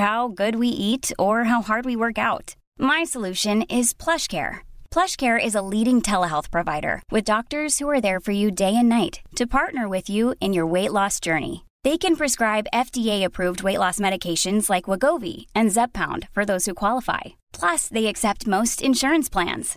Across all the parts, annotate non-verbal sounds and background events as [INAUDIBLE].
How good we ate our leading telehealth provider with doctors you there for you day and night to partner with you in your weight loss journey they can prescribe F T approved weight loss medications like Wegovy and Zepbound for those who qualify plus they accept most insurance plans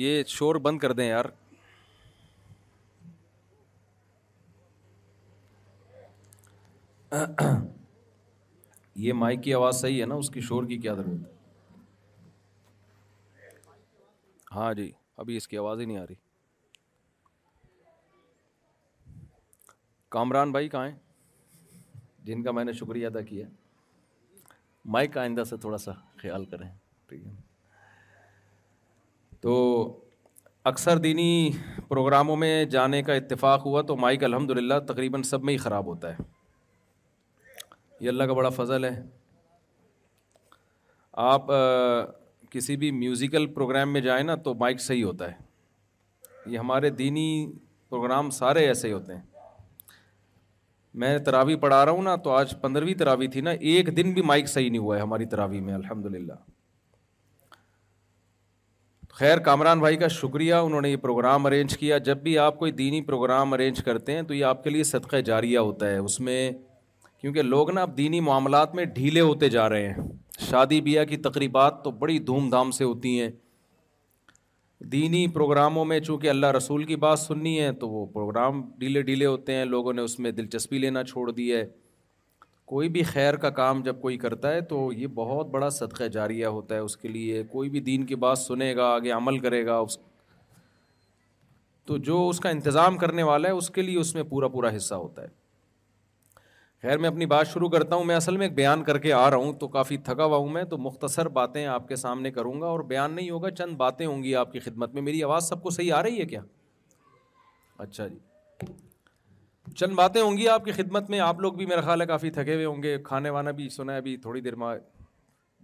yeah sure بند کر دیں یار یہ mic کی آواز صحیح ہے نا اس کی شور کی کیا ضرورت ہے ہاں جی ابھی اس کی آواز ہی نہیں آ رہی کامران بھائی کہاں ہیں جن کا میں نے شکریہ ادا کیا مائک آئندہ سے تھوڑا سا خیال کریں ٹھیک ہے تو اکثر دینی پروگراموں میں جانے کا اتفاق ہوا تو مائک الحمد للہ تقریباً سب میں ہی خراب ہوتا ہے یہ اللہ کا بڑا فضل ہے آپ کسی بھی میوزیکل پروگرام میں جائیں نا تو مائک صحیح ہوتا ہے یہ ہمارے دینی پروگرام سارے ایسے ہی ہوتے ہیں میں تراوی پڑھا رہا ہوں نا تو آج پندرہویں تراوی تھی نا ایک دن بھی مائک صحیح نہیں ہوا ہے ہماری تراوی میں الحمد للہ خیر کامران بھائی کا شکریہ انہوں نے یہ پروگرام ارینج کیا جب بھی آپ کوئی دینی پروگرام ارینج کرتے ہیں تو یہ آپ کے لیے صدقہ جاریہ ہوتا ہے اس میں کیونکہ لوگ نا اب دینی معاملات میں ڈھیلے ہوتے جا رہے ہیں شادی بیاہ کی تقریبات تو بڑی دھوم دھام سے ہوتی ہیں دینی پروگراموں میں چونکہ اللہ رسول کی بات سننی ہے تو وہ پروگرام ڈھیلے ڈھیلے ہوتے ہیں لوگوں نے اس میں دلچسپی لینا چھوڑ دی ہے کوئی بھی خیر کا کام جب کوئی کرتا ہے تو یہ بہت بڑا صدقہ جاریہ ہوتا ہے اس کے لیے کوئی بھی دین کی بات سنے گا آگے عمل کرے گا اس تو جو اس کا انتظام کرنے والا ہے اس کے لیے اس میں پورا پورا حصہ ہوتا ہے خیر میں اپنی بات شروع کرتا ہوں میں اصل میں ایک بیان کر کے آ رہا ہوں تو کافی تھکا ہوا ہوں میں تو مختصر باتیں آپ کے سامنے کروں گا اور بیان نہیں ہوگا چند باتیں ہوں گی آپ کی خدمت میں میری آواز سب کو صحیح آ رہی ہے کیا اچھا جی چند باتیں ہوں گی آپ کی خدمت میں آپ لوگ بھی میرا خیال ہے کافی تھکے ہوئے ہوں گے کھانے وانا بھی سنا ہے ابھی تھوڑی دیر میں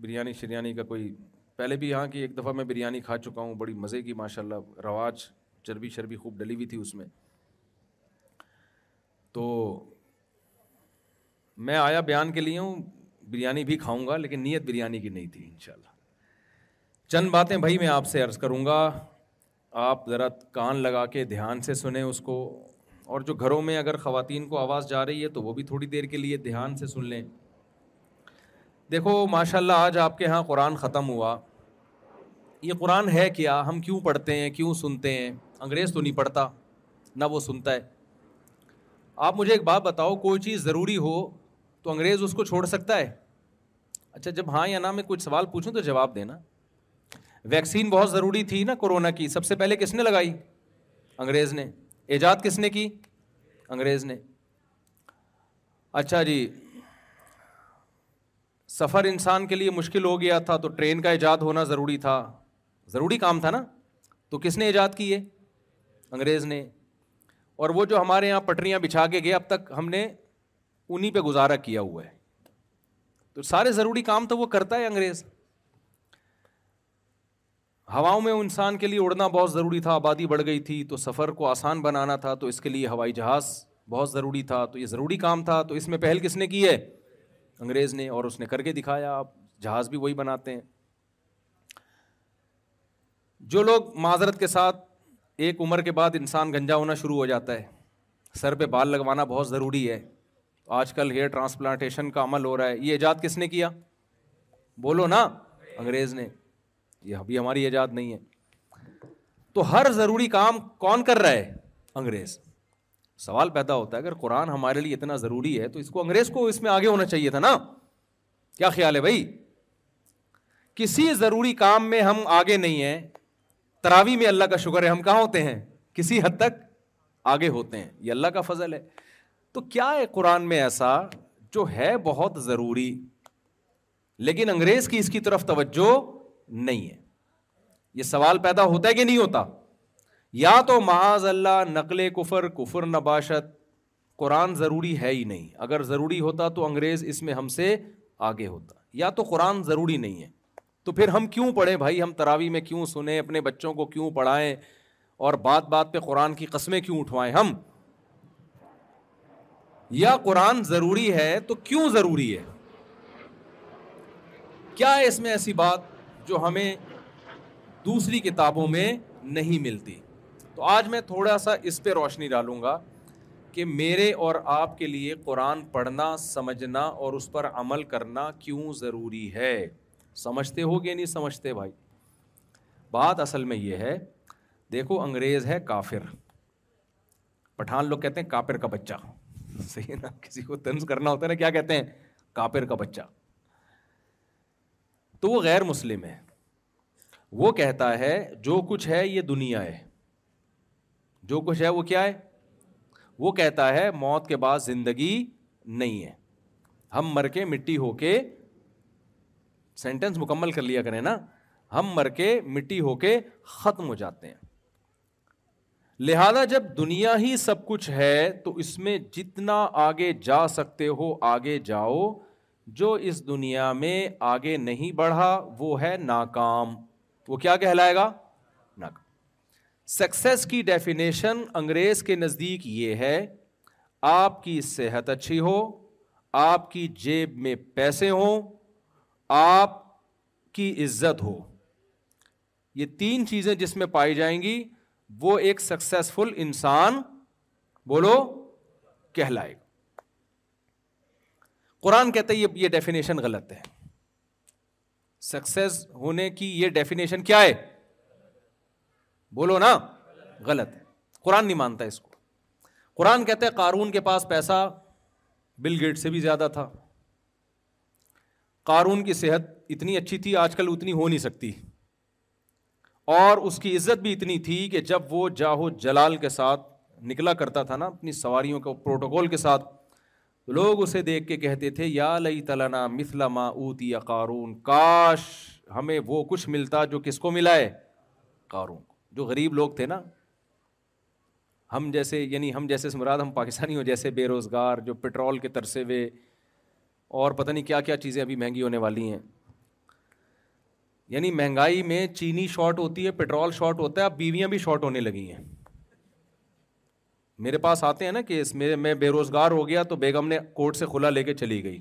بریانی شریانی کا کوئی پہلے بھی یہاں کی ایک دفعہ میں بریانی کھا چکا ہوں بڑی مزے کی ماشاء اللہ رواج چربی شربی خوب ڈلی ہوئی تھی اس میں تو میں آیا بیان کے لیے ہوں بریانی بھی کھاؤں گا لیکن نیت بریانی کی نہیں تھی ان شاء اللہ چند باتیں بھائی میں آپ سے عرض کروں گا آپ ذرا کان لگا کے دھیان سے سنیں اس کو اور جو گھروں میں اگر خواتین کو آواز جا رہی ہے تو وہ بھی تھوڑی دیر کے لیے دھیان سے سن لیں دیکھو ماشاء اللہ آج آپ کے یہاں قرآن ختم ہوا یہ قرآن ہے کیا ہم کیوں پڑھتے ہیں کیوں سنتے ہیں انگریز تو نہیں پڑھتا نہ وہ سنتا ہے آپ مجھے ایک بات بتاؤ کوئی چیز ضروری ہو تو انگریز اس کو چھوڑ سکتا ہے اچھا جب ہاں یا نہ میں کچھ سوال پوچھوں تو جواب دینا ویکسین بہت ضروری تھی نا کورونا کی سب سے پہلے کس نے لگائی انگریز نے ایجاد کس نے کی انگریز نے اچھا جی سفر انسان کے لیے مشکل ہو گیا تھا تو ٹرین کا ایجاد ہونا ضروری تھا ضروری کام تھا نا تو کس نے ایجاد کی ہے انگریز نے اور وہ جو ہمارے یہاں پٹریاں بچھا کے گئے اب تک ہم نے انہیں پہ گزارا کیا ہوا ہے تو سارے ضروری کام تو وہ کرتا ہے انگریز ہواؤں میں انسان کے لیے اڑنا بہت ضروری تھا آبادی بڑھ گئی تھی تو سفر کو آسان بنانا تھا تو اس کے لیے ہوائی جہاز بہت ضروری تھا تو یہ ضروری کام تھا تو اس میں پہل کس نے کی ہے انگریز نے اور اس نے کر کے دکھایا آپ جہاز بھی وہی بناتے ہیں جو لوگ معذرت کے ساتھ ایک عمر کے بعد انسان گنجا ہونا شروع ہو جاتا ہے سر پہ بال لگوانا بہت ضروری ہے آج کل ہیئر ٹرانسپلانٹیشن کا عمل ہو رہا ہے یہ ایجاد کس نے کیا بولو نا انگریز نے یہ ابھی ہماری ایجاد نہیں ہے تو ہر ضروری کام کون کر رہا ہے انگریز سوال پیدا ہوتا ہے اگر قرآن ہمارے لیے اتنا ضروری ہے تو اس کو انگریز کو اس میں آگے ہونا چاہیے تھا نا کیا خیال ہے بھائی کسی ضروری کام میں ہم آگے نہیں ہیں تراوی میں اللہ کا شکر ہے ہم کہاں ہوتے ہیں کسی حد تک آگے ہوتے ہیں یہ اللہ کا فضل ہے تو کیا ہے قرآن میں ایسا جو ہے بہت ضروری لیکن انگریز کی اس کی طرف توجہ نہیں ہے یہ سوال پیدا ہوتا ہے کہ نہیں ہوتا یا تو معاذ اللہ نقل کفر کفر نباشت قرآن ضروری ہے ہی نہیں اگر ضروری ہوتا تو انگریز اس میں ہم سے آگے ہوتا یا تو قرآن ضروری نہیں ہے تو پھر ہم کیوں پڑھیں بھائی ہم تراوی میں کیوں سنیں اپنے بچوں کو کیوں پڑھائیں اور بات بات پہ قرآن کی قسمیں کیوں اٹھوائیں ہم یا قرآن ضروری ہے تو کیوں ضروری ہے کیا ہے اس میں ایسی بات جو ہمیں دوسری کتابوں میں نہیں ملتی تو آج میں تھوڑا سا اس پہ روشنی ڈالوں گا کہ میرے اور آپ کے لیے قرآن پڑھنا سمجھنا اور اس پر عمل کرنا کیوں ضروری ہے سمجھتے ہو گے نہیں سمجھتے بھائی بات اصل میں یہ ہے دیکھو انگریز ہے کافر پٹھان لوگ کہتے ہیں کافر کا بچہ صحیح ہے نا کسی کو تنز کرنا ہوتا ہے نا کیا کہتے ہیں کافر کا بچہ تو وہ غیر مسلم ہے وہ کہتا ہے جو کچھ ہے یہ دنیا ہے جو کچھ ہے وہ کیا ہے وہ کہتا ہے موت کے بعد زندگی نہیں ہے ہم مر کے مٹی ہو کے سینٹینس مکمل کر لیا کریں نا ہم مر کے مٹی ہو کے ختم ہو جاتے ہیں لہذا جب دنیا ہی سب کچھ ہے تو اس میں جتنا آگے جا سکتے ہو آگے جاؤ جو اس دنیا میں آگے نہیں بڑھا وہ ہے ناکام وہ کیا کہلائے گا ناکام سکسیس کی ڈیفینیشن انگریز کے نزدیک یہ ہے آپ کی صحت اچھی ہو آپ کی جیب میں پیسے ہوں آپ کی عزت ہو یہ تین چیزیں جس میں پائی جائیں گی وہ ایک سکسیزفل انسان بولو کہلائے گا قرآن کہتے یہ ڈیفینیشن غلط ہے سکسیز ہونے کی یہ ڈیفینیشن کیا ہے بولو نا غلط ہے قرآن نہیں مانتا اس کو قرآن کہتا ہے قارون کے پاس پیسہ بل گیٹ سے بھی زیادہ تھا قارون کی صحت اتنی اچھی تھی آج کل اتنی ہو نہیں سکتی اور اس کی عزت بھی اتنی تھی کہ جب وہ جاہو جلال کے ساتھ نکلا کرتا تھا نا اپنی سواریوں کے پروٹوکول کے ساتھ لوگ اسے دیکھ کے کہتے تھے یا لئی تلنا مثلا اوتی قارون کاش ہمیں وہ کچھ ملتا جو کس کو ملا ہے کو جو غریب لوگ تھے نا ہم جیسے یعنی ہم جیسے مراد ہم پاکستانی ہو جیسے بے روزگار جو پٹرول کے ترسے ہوئے اور پتہ نہیں کیا کیا چیزیں ابھی مہنگی ہونے والی ہیں یعنی مہنگائی میں چینی شارٹ ہوتی ہے پٹرول شارٹ ہوتا ہے اب بیویاں بھی شارٹ ہونے لگی ہیں میرے پاس آتے ہیں نا کہ اس میں میں بے روزگار ہو گیا تو بیگم نے کورٹ سے کھلا لے کے چلی گئی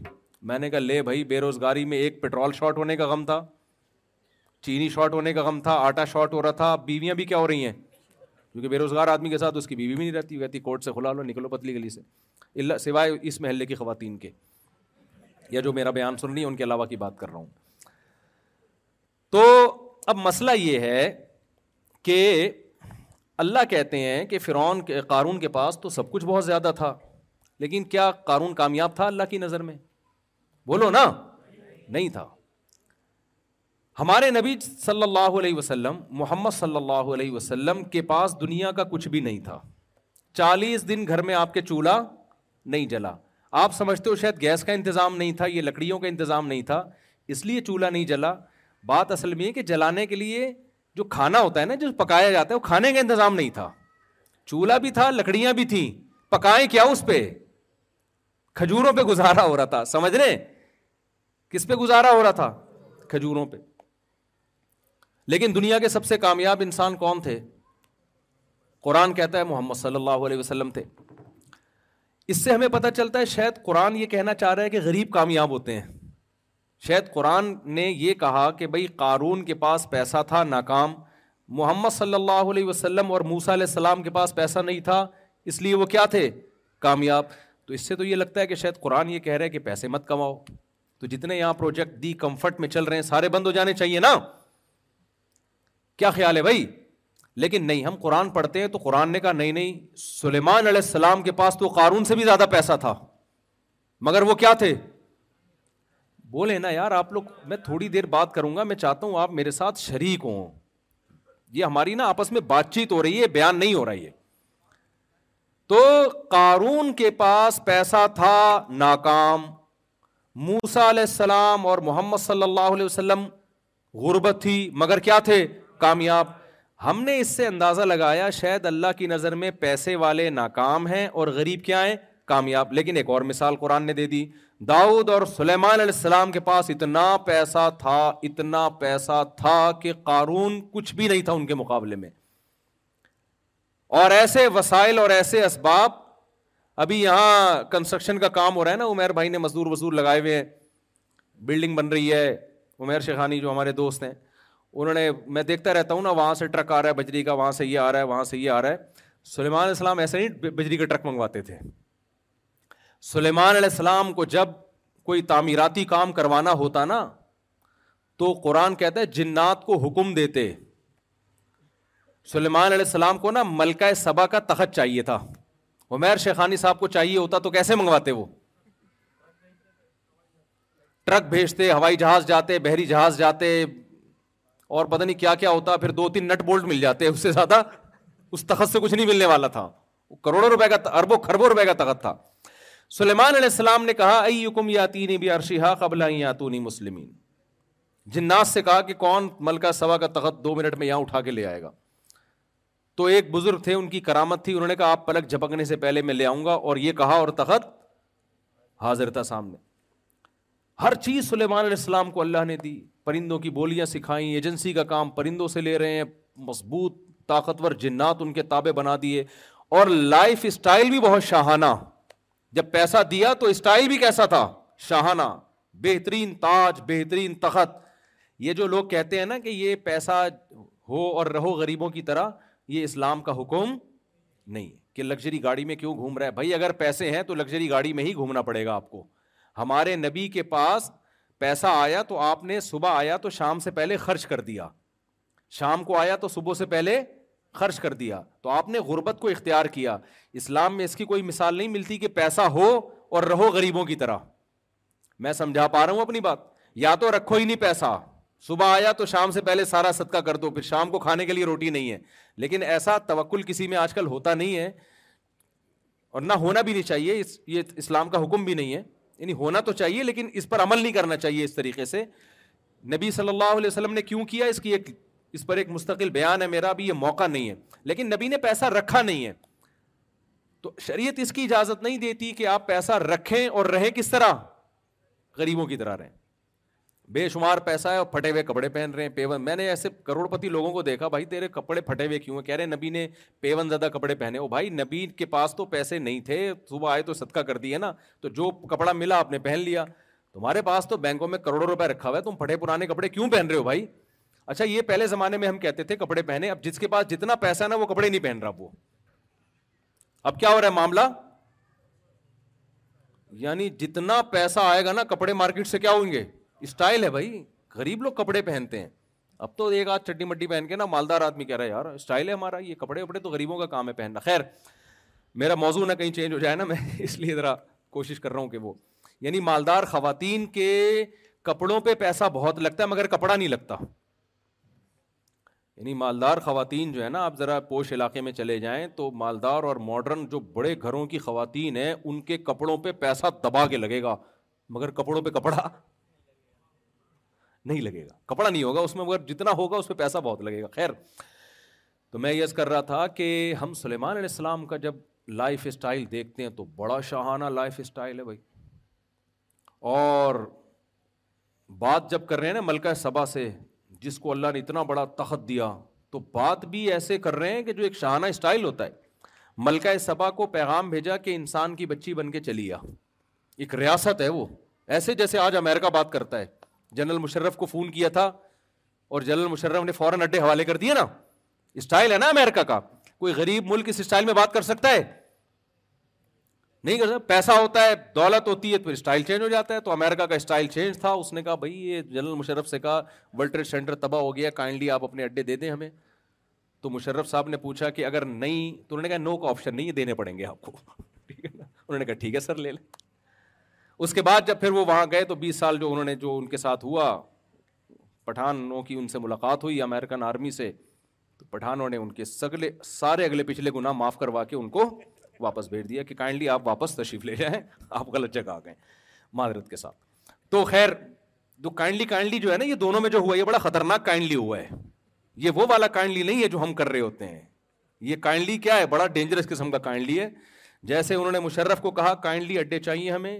میں نے کہا لے بھائی بے روزگاری میں ایک پٹرول شارٹ ہونے کا غم تھا چینی شارٹ ہونے کا غم تھا آٹا شارٹ ہو رہا تھا بیویاں بھی کیا ہو رہی ہیں کیونکہ بے روزگار آدمی کے ساتھ اس کی بیوی بھی نہیں رہتی کہتی کورٹ سے کھلا لو نکلو پتلی گلی سے اللہ سوائے اس محلے کی خواتین کے یا جو میرا بیان سن رہی ہیں ان کے علاوہ کی بات کر رہا ہوں تو اب مسئلہ یہ ہے کہ اللہ کہتے ہیں کہ فرعون کے قارون کے پاس تو سب کچھ بہت زیادہ تھا لیکن کیا قارون کامیاب تھا اللہ کی نظر میں بولو نا نہیں تھا ہمارے نبی صلی اللہ علیہ وسلم محمد صلی اللہ علیہ وسلم کے پاس دنیا کا کچھ بھی نہیں تھا چالیس دن گھر میں آپ کے چولہا نہیں جلا آپ سمجھتے ہو شاید گیس کا انتظام نہیں تھا یہ لکڑیوں کا انتظام نہیں تھا اس لیے چولہا نہیں جلا بات اصل میں کہ جلانے کے لیے جو کھانا ہوتا ہے نا جو پکایا جاتا ہے وہ کھانے کا انتظام نہیں تھا چولہا بھی تھا لکڑیاں بھی تھیں پکائیں کیا اس پہ کھجوروں پہ گزارا ہو رہا تھا سمجھ رہے کس پہ گزارا ہو رہا تھا کھجوروں پہ لیکن دنیا کے سب سے کامیاب انسان کون تھے قرآن کہتا ہے محمد صلی اللہ علیہ وسلم تھے اس سے ہمیں پتہ چلتا ہے شاید قرآن یہ کہنا چاہ رہا ہے کہ غریب کامیاب ہوتے ہیں شاید قرآن نے یہ کہا کہ بھائی قارون کے پاس پیسہ تھا ناکام محمد صلی اللہ علیہ وسلم اور موسا علیہ السلام کے پاس پیسہ نہیں تھا اس لیے وہ کیا تھے کامیاب تو اس سے تو یہ لگتا ہے کہ شاید قرآن یہ کہہ رہے کہ پیسے مت کماؤ تو جتنے یہاں پروجیکٹ دی کمفرٹ میں چل رہے ہیں سارے بند ہو جانے چاہیے نا کیا خیال ہے بھائی لیکن نہیں ہم قرآن پڑھتے ہیں تو قرآن نے کہا نہیں نہیں سلیمان علیہ السلام کے پاس تو قارون سے بھی زیادہ پیسہ تھا مگر وہ کیا تھے بولے نا یار آپ لوگ میں تھوڑی دیر بات کروں گا میں چاہتا ہوں آپ میرے ساتھ شریک ہوں یہ ہماری نا آپس میں بات چیت ہو رہی ہے بیان نہیں ہو رہا یہ تو قارون کے پاس پیسہ تھا ناکام موسا علیہ السلام اور محمد صلی اللہ علیہ وسلم غربت تھی مگر کیا تھے کامیاب ہم نے اس سے اندازہ لگایا شاید اللہ کی نظر میں پیسے والے ناکام ہیں اور غریب کیا ہیں کامیاب لیکن ایک اور مثال قرآن نے دے دی داؤد اور سلیمان علیہ السلام کے پاس اتنا پیسہ تھا اتنا پیسہ تھا کہ قارون کچھ بھی نہیں تھا ان کے مقابلے میں اور ایسے وسائل اور ایسے اسباب ابھی یہاں کنسٹرکشن کا کام ہو رہا ہے نا عمیر بھائی نے مزدور وزدور لگائے ہوئے ہیں بلڈنگ بن رہی ہے عمیر شیخانی جو ہمارے دوست ہیں انہوں نے میں دیکھتا رہتا ہوں نا وہاں سے ٹرک آ رہا ہے بجری کا وہاں سے یہ آ رہا ہے وہاں سے یہ آ رہا ہے سلیمان علیہ السلام ایسے نہیں بجری کا ٹرک منگواتے تھے سلیمان علیہ السلام کو جب کوئی تعمیراتی کام کروانا ہوتا نا تو قرآن کہتا ہے جنات کو حکم دیتے سلیمان علیہ السلام کو نا ملکہ سبا کا تخت چاہیے تھا عمیر شیخانی صاحب کو چاہیے ہوتا تو کیسے منگواتے وہ ٹرک بھیجتے ہوائی جہاز جاتے بحری جہاز جاتے اور پتہ نہیں کیا کیا ہوتا پھر دو تین نٹ بولٹ مل جاتے اس سے زیادہ اس تخت سے کچھ نہیں ملنے والا تھا کروڑوں روپے کا اربوں کھربوں روپے کا تخت تھا سلیمان علیہ السلام نے کہا ائی یوکم یاتی نی عرشی قبل یا مسلمین جناس سے کہا کہ کون ملکہ سوا کا تخت دو منٹ میں یہاں اٹھا کے لے آئے گا تو ایک بزرگ تھے ان کی کرامت تھی انہوں نے کہا آپ پلک جھپکنے سے پہلے میں لے آؤں گا اور یہ کہا اور تخت حاضر تھا سامنے ہر چیز سلیمان علیہ السلام کو اللہ نے دی پرندوں کی بولیاں سکھائیں ایجنسی کا کام پرندوں سے لے رہے ہیں مضبوط طاقتور جنات ان کے تابے بنا دیے اور لائف اسٹائل بھی بہت شاہانہ جب پیسہ دیا تو اسٹائل بھی کیسا تھا شاہانہ بہترین تاج بہترین تخت یہ جو لوگ کہتے ہیں نا کہ یہ پیسہ ہو اور رہو غریبوں کی طرح یہ اسلام کا حکم نہیں کہ لگژری گاڑی میں کیوں گھوم رہا ہے بھائی اگر پیسے ہیں تو لگژری گاڑی میں ہی گھومنا پڑے گا آپ کو ہمارے نبی کے پاس پیسہ آیا تو آپ نے صبح آیا تو شام سے پہلے خرچ کر دیا شام کو آیا تو صبح سے پہلے خرچ کر دیا تو آپ نے غربت کو اختیار کیا اسلام میں اس کی کوئی مثال نہیں ملتی کہ پیسہ ہو اور رہو غریبوں کی طرح میں سمجھا پا رہا ہوں اپنی بات یا تو رکھو ہی نہیں پیسہ صبح آیا تو شام سے پہلے سارا صدقہ کر دو پھر شام کو کھانے کے لیے روٹی نہیں ہے لیکن ایسا توکل کسی میں آج کل ہوتا نہیں ہے اور نہ ہونا بھی نہیں چاہیے اس یہ اسلام کا حکم بھی نہیں ہے یعنی ہونا تو چاہیے لیکن اس پر عمل نہیں کرنا چاہیے اس طریقے سے نبی صلی اللہ علیہ وسلم نے کیوں کیا اس کی ایک اس پر ایک مستقل بیان ہے میرا ابھی یہ موقع نہیں ہے لیکن نبی نے پیسہ رکھا نہیں ہے تو شریعت اس کی اجازت نہیں دیتی کہ آپ پیسہ رکھیں اور رہیں کس طرح غریبوں کی طرح رہیں بے شمار پیسہ ہے اور پھٹے ہوئے کپڑے پہن رہے ہیں پیون میں نے ایسے کروڑ پتی لوگوں کو دیکھا بھائی تیرے کپڑے پھٹے ہوئے کیوں ہیں کہہ رہے نبی نے پیون زیادہ کپڑے پہنے ہو بھائی نبی کے پاس تو پیسے نہیں تھے صبح آئے تو صدقہ کر دی ہے نا تو جو کپڑا ملا آپ نے پہن لیا تمہارے پاس تو بینکوں میں کروڑوں روپے رکھا ہوا ہے تم پھٹے پرانے کپڑے کیوں پہن رہے ہو بھائی اچھا یہ پہلے زمانے میں ہم کہتے تھے کپڑے پہنے اب جس کے پاس جتنا پیسہ ہے نا وہ کپڑے نہیں پہن رہا وہ اب کیا ہو رہا ہے معاملہ یعنی جتنا پیسہ آئے گا نا کپڑے مارکیٹ سے کیا ہوں گے اسٹائل ہے بھائی غریب لوگ کپڑے پہنتے ہیں اب تو ایک آدھ چڈی مٹی پہن کے نا مالدار آدمی کہہ رہا ہے یار اسٹائل ہے ہمارا یہ کپڑے وپڑے تو غریبوں کا کام ہے پہننا خیر میرا موضوع نہ کہیں چینج ہو جائے نا میں [LAUGHS] اس لیے ذرا کوشش کر رہا ہوں کہ وہ یعنی مالدار خواتین کے کپڑوں پہ پیسہ بہت لگتا ہے مگر کپڑا نہیں لگتا یعنی مالدار خواتین جو ہے نا آپ ذرا پوش علاقے میں چلے جائیں تو مالدار اور ماڈرن جو بڑے گھروں کی خواتین ہیں ان کے کپڑوں پہ پیسہ دبا کے لگے گا مگر کپڑوں پہ کپڑا نہیں لگے گا کپڑا نہیں ہوگا اس میں مگر جتنا ہوگا اس پہ پیسہ بہت لگے گا خیر تو میں یس کر رہا تھا کہ ہم سلیمان علیہ السلام کا جب لائف اسٹائل دیکھتے ہیں تو بڑا شاہانہ لائف اسٹائل ہے بھائی اور بات جب کر رہے ہیں نا ملکہ صبا سے جس کو اللہ نے اتنا بڑا تخت دیا تو بات بھی ایسے کر رہے ہیں کہ جو ایک شاہانہ اسٹائل ہوتا ہے ملکہ صبا کو پیغام بھیجا کہ انسان کی بچی بن کے چلی آ ایک ریاست ہے وہ ایسے جیسے آج امریکہ بات کرتا ہے جنرل مشرف کو فون کیا تھا اور جنرل مشرف نے فوراً اڈے حوالے کر دیا نا اسٹائل ہے نا امیرکا کا کوئی غریب ملک اس اسٹائل میں بات کر سکتا ہے نہیں کر سکتا پیسہ ہوتا ہے دولت ہوتی ہے تو پھر اسٹائل چینج ہو جاتا ہے تو امیرکا کا اسٹائل چینج تھا اس نے کہا بھائی یہ جنرل مشرف سے کہا ورلڈ ٹریڈ سینٹر تباہ ہو گیا کائنڈلی آپ اپنے اڈے دے دیں ہمیں تو مشرف صاحب نے پوچھا کہ اگر نہیں تو انہوں نے کہا نو کا آپشن نہیں دینے پڑیں گے آپ کو [LAUGHS] انہوں نے کہا ٹھیک ہے سر لے لیں اس کے بعد جب پھر وہ وہاں گئے تو بیس سال جو انہوں نے جو ان کے ساتھ ہوا پٹھانوں کی ان سے ملاقات ہوئی امیرکن آرمی سے تو پٹھانوں نے ان کے سگلے سارے اگلے پچھلے گناہ معاف کروا کے ان کو واپس بھیج دیا کہ کائنڈلی آپ واپس تشریف لے جائیں آپ غلط جگہ آ گئے معذرت کے ساتھ تو خیر جو کائنڈلی کائنڈلی ہے نا یہ دونوں میں جو ہوا یہ بڑا خطرناک کائنڈلی ہوا ہے یہ وہ والا کائنڈلی نہیں ہے جو ہم کر رہے ہوتے ہیں یہ کائنڈلی کیا ہے بڑا ڈینجرس قسم کا کائنڈلی ہے جیسے انہوں نے مشرف کو کہا کائنڈلی اڈے چاہیے ہمیں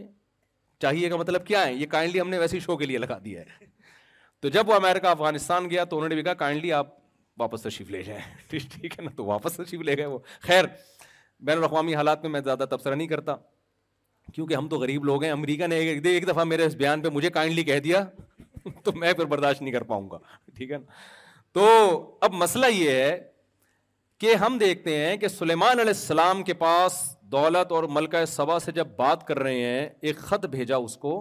چاہیے کا مطلب کیا ہے یہ کائنڈلی ہم نے ویسے شو کے لیے لگا دیا ہے تو جب وہ امیرکا افغانستان گیا تو انہوں نے بھی کہا کائنڈلی آپ واپس تشریف لے جائیں [LAUGHS] ٹھیک ہے نا تو واپس تشریف لے گئے وہ خیر بین الاقوامی حالات میں میں زیادہ تبصرہ نہیں کرتا کیونکہ ہم تو غریب لوگ ہیں امریکہ نے ایک ایک دفعہ میرے اس بیان پہ مجھے کائنڈلی کہہ دیا تو میں پھر برداشت نہیں کر پاؤں گا ٹھیک ہے نا تو اب مسئلہ یہ ہے کہ ہم دیکھتے ہیں کہ سلیمان علیہ السلام کے پاس دولت اور ملکہ صبا سے جب بات کر رہے ہیں ایک خط بھیجا اس کو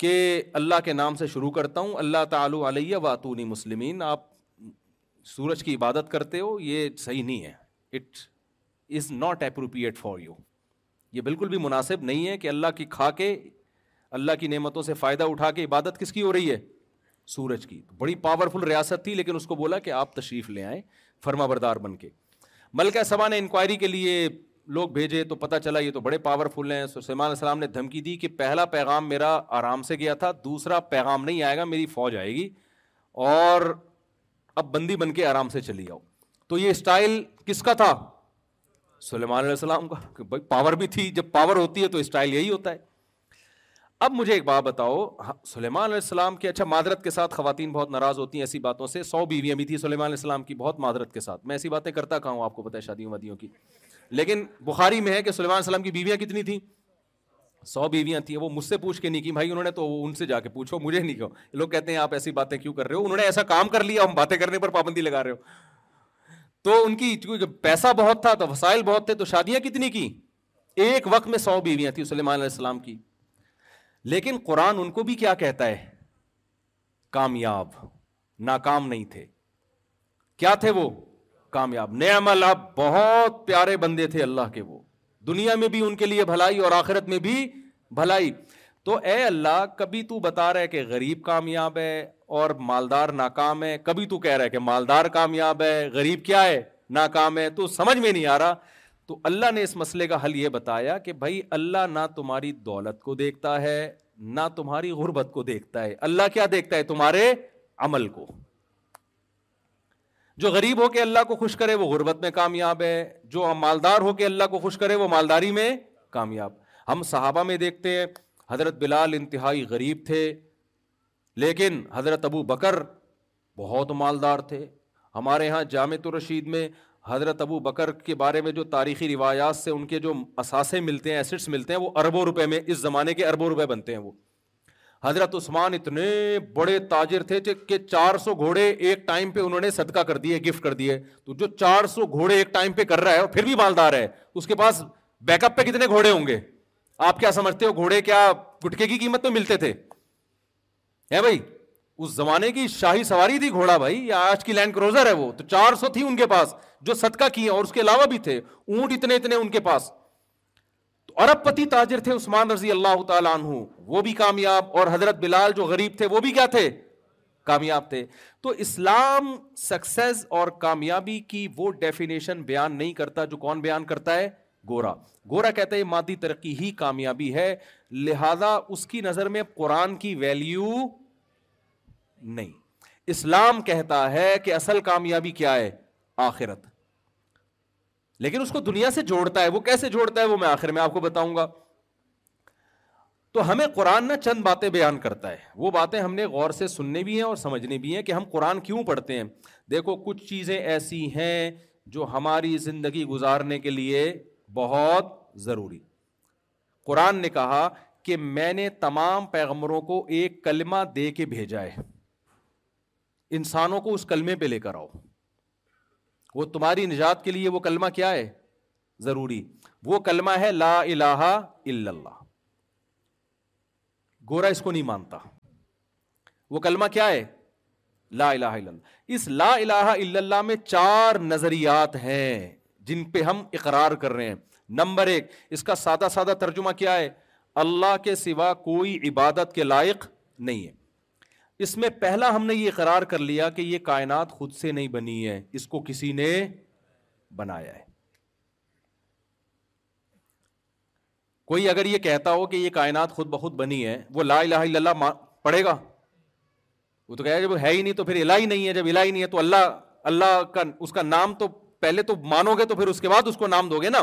کہ اللہ کے نام سے شروع کرتا ہوں اللہ تعالیٰ علیہ واتونی مسلمین آپ سورج کی عبادت کرتے ہو یہ صحیح نہیں ہے it is not appropriate for you یہ بالکل بھی مناسب نہیں ہے کہ اللہ کی کھا کے اللہ کی نعمتوں سے فائدہ اٹھا کے عبادت کس کی ہو رہی ہے سورج کی بڑی پاورفل ریاست تھی لیکن اس کو بولا کہ آپ تشریف لے آئیں فرما بردار بن کے ملکہ سبا نے انکوائری کے لیے لوگ بھیجے تو پتہ چلا یہ تو بڑے پاورفل ہیں سلمان علیہ السلام نے دھمکی دی کہ پہلا پیغام میرا آرام سے گیا تھا دوسرا پیغام نہیں آئے گا میری فوج آئے گی اور اب بندی بن کے آرام سے چلی آؤ تو یہ اسٹائل کس کا تھا سلیمان علیہ السلام کا کہ بھائی پاور بھی تھی جب پاور ہوتی ہے تو اسٹائل یہی ہوتا ہے اب مجھے ایک بات بتاؤ ہاں، سلیمان علیہ السلام کے اچھا معذرت کے ساتھ خواتین بہت ناراض ہوتی ہیں ایسی باتوں سے سو بیویاں بھی تھیں سلیمان علیہ السلام کی بہت معذرت کے ساتھ میں ایسی باتیں کرتا ہوں آپ کو پتا ہے شادیوں وادیوں کی لیکن بخاری میں ہے کہ سلیمان علیہ السلام کی بیویاں کتنی تھیں سو بیویاں تھیں وہ مجھ سے پوچھ کے نہیں کی بھائی انہوں نے تو ان سے جا کے پوچھو مجھے نہیں کہو لوگ کہتے ہیں آپ ایسی باتیں کیوں کر رہے ہو انہوں نے ایسا کام کر لیا ہم باتیں کرنے پر پابندی لگا رہے ہو تو ان کی پیسہ بہت تھا تو وسائل بہت تھے تو شادیاں کتنی کی ایک وقت میں سو بیویاں تھیں سلیمان علیہ السلام کی لیکن قرآن ان کو بھی کیا کہتا ہے کامیاب ناکام نہیں تھے کیا تھے وہ کامیاب نیا اللہ بہت پیارے بندے تھے اللہ کے وہ دنیا میں بھی ان کے لیے بھلائی اور آخرت میں بھی بھلائی تو اے اللہ کبھی تو بتا رہا ہے کہ غریب کامیاب ہے اور مالدار ناکام ہے کبھی تو کہہ رہا ہے کہ مالدار کامیاب ہے غریب کیا ہے ناکام ہے تو سمجھ میں نہیں آ رہا تو اللہ نے اس مسئلے کا حل یہ بتایا کہ بھائی اللہ نہ تمہاری دولت کو دیکھتا ہے نہ تمہاری غربت کو دیکھتا ہے اللہ کیا دیکھتا ہے تمہارے عمل کو جو غریب ہو کے اللہ کو خوش کرے وہ غربت میں کامیاب ہے جو مالدار ہو کے اللہ کو خوش کرے وہ مالداری میں کامیاب ہم صحابہ میں دیکھتے ہیں حضرت بلال انتہائی غریب تھے لیکن حضرت ابو بکر بہت مالدار تھے ہمارے یہاں جامع الرشید میں حضرت ابو بکر کے بارے میں جو تاریخی روایات سے ان کے جو اثاثے ملتے ہیں ایسٹس ملتے ہیں وہ اربوں روپے میں اس زمانے کے اربوں روپے بنتے ہیں وہ حضرت عثمان اتنے بڑے تاجر تھے کہ چار سو گھوڑے ایک ٹائم پہ انہوں نے صدقہ کر دیے گفٹ کر دیے تو جو چار سو گھوڑے ایک ٹائم پہ کر رہا ہے اور پھر بھی مالدار ہے اس کے پاس بیک اپ پہ کتنے گھوڑے ہوں گے آپ کیا سمجھتے ہو گھوڑے کیا گٹکے کی قیمت میں ملتے تھے بھائی اس زمانے کی شاہی سواری تھی گھوڑا بھائی آج کی لینڈ کروزر ہے وہ تو چار سو تھی ان کے پاس جو صدقہ کیے کی اور اس کے علاوہ بھی تھے اونٹ اتنے اتنے ان کے پاس تو ارب پتی تاجر تھے عثمان رضی اللہ تعالیٰ عنہ وہ بھی کامیاب اور حضرت بلال جو غریب تھے وہ بھی کیا تھے کامیاب تھے تو اسلام سکسیز اور کامیابی کی وہ ڈیفینیشن بیان نہیں کرتا جو کون بیان کرتا ہے گورا گورا کہتا ہے مادی ترقی ہی کامیابی ہے لہذا اس کی نظر میں قرآن کی ویلیو نہیں اسلام کہتا ہے کہ اصل کامیابی کیا ہے آخرت لیکن اس کو دنیا سے جوڑتا ہے وہ کیسے جوڑتا ہے وہ میں آخر میں آپ کو بتاؤں گا تو ہمیں قرآن نہ چند باتیں بیان کرتا ہے وہ باتیں ہم نے غور سے سننے بھی ہیں اور سمجھنے بھی ہیں کہ ہم قرآن کیوں پڑھتے ہیں دیکھو کچھ چیزیں ایسی ہیں جو ہماری زندگی گزارنے کے لیے بہت ضروری قرآن نے کہا کہ میں نے تمام پیغمبروں کو ایک کلمہ دے کے بھیجا ہے انسانوں کو اس کلمے پہ لے کر آؤ وہ تمہاری نجات کے لیے وہ کلمہ کیا ہے ضروری وہ کلمہ ہے لا الہ الا اللہ گورا اس کو نہیں مانتا وہ کلمہ کیا ہے لا الہ الا اللہ اس لا الہ الا اللہ میں چار نظریات ہیں جن پہ ہم اقرار کر رہے ہیں نمبر ایک اس کا سادہ سادہ ترجمہ کیا ہے اللہ کے سوا کوئی عبادت کے لائق نہیں ہے اس میں پہلا ہم نے یہ اقرار کر لیا کہ یہ کائنات خود سے نہیں بنی ہے اس کو کسی نے بنایا ہے کوئی اگر یہ کہتا ہو کہ یہ کائنات خود بخود بنی ہے وہ لا الہ الا اللہ پڑھے گا وہ تو کہے جب ہے ہی نہیں تو پھر الہ ہی نہیں ہے جب الہ ہی نہیں ہے تو اللہ اللہ کا اس کا نام تو پہلے تو مانو گے تو پھر اس کے بعد اس کو نام دو گے نا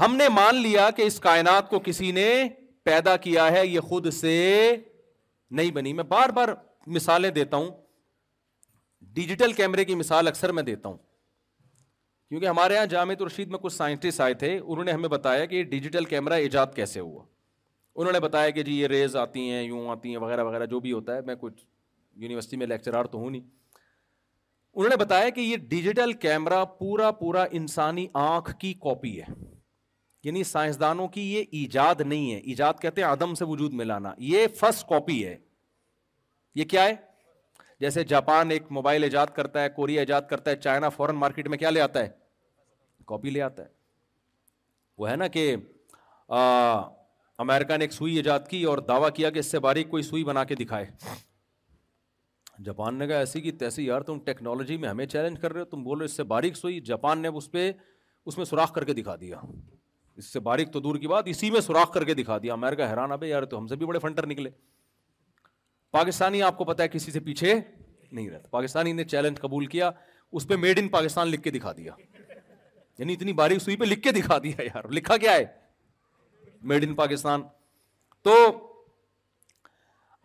ہم نے مان لیا کہ اس کائنات کو کسی نے پیدا کیا ہے یہ خود سے نہیں بنی میں بار بار مثالیں دیتا ہوں ڈیجیٹل کیمرے کی مثال اکثر میں دیتا ہوں کیونکہ ہمارے یہاں جامع رشید میں کچھ سائنٹسٹ آئے تھے انہوں نے ہمیں بتایا کہ یہ ڈیجیٹل کیمرہ ایجاد کیسے ہوا انہوں نے بتایا کہ جی یہ ریز آتی ہیں یوں آتی ہیں وغیرہ وغیرہ جو بھی ہوتا ہے میں کچھ یونیورسٹی میں لیکچرار تو ہوں نہیں انہوں نے بتایا کہ یہ ڈیجیٹل کیمرا پورا پورا انسانی آنکھ کی کاپی ہے یعنی سائنسدانوں کی یہ ایجاد نہیں ہے ایجاد کہتے ہیں سے وجود میں لانا یہ فرسٹ کاپی ہے یہ کیا ہے جیسے جاپان ایک موبائل ایجاد کرتا ہے کوریا ایجاد کرتا ہے چائنا فورن مارکیٹ میں کیا لے آتا ہے کاپی لے آتا ہے وہ ہے نا کہ امریکہ نے ایک سوئی ایجاد کی اور دعویٰ کیا کہ اس سے باریک کوئی سوئی بنا کے دکھائے جاپان نے کہا ایسی کی تیسی یار تم ٹیکنالوجی میں ہمیں چیلنج کر رہے ہو تم بولو اس سے باریک سوئی جاپان نے اس اس پہ میں سوراخ کر کے دکھا دیا اس سے باریک تو دور کی بات اسی میں سوراخ کر کے دکھا دیا امیرکا حیران ابھی یار تو ہم سے بھی بڑے فنٹر نکلے پاکستانی آپ کو پتا ہے کسی سے پیچھے نہیں رہتا پاکستانی نے چیلنج قبول کیا اس پہ میڈ ان پاکستان لکھ کے دکھا دیا یعنی اتنی باریک سوئی پہ لکھ کے دکھا دیا یار لکھا کیا ہے میڈ ان پاکستان تو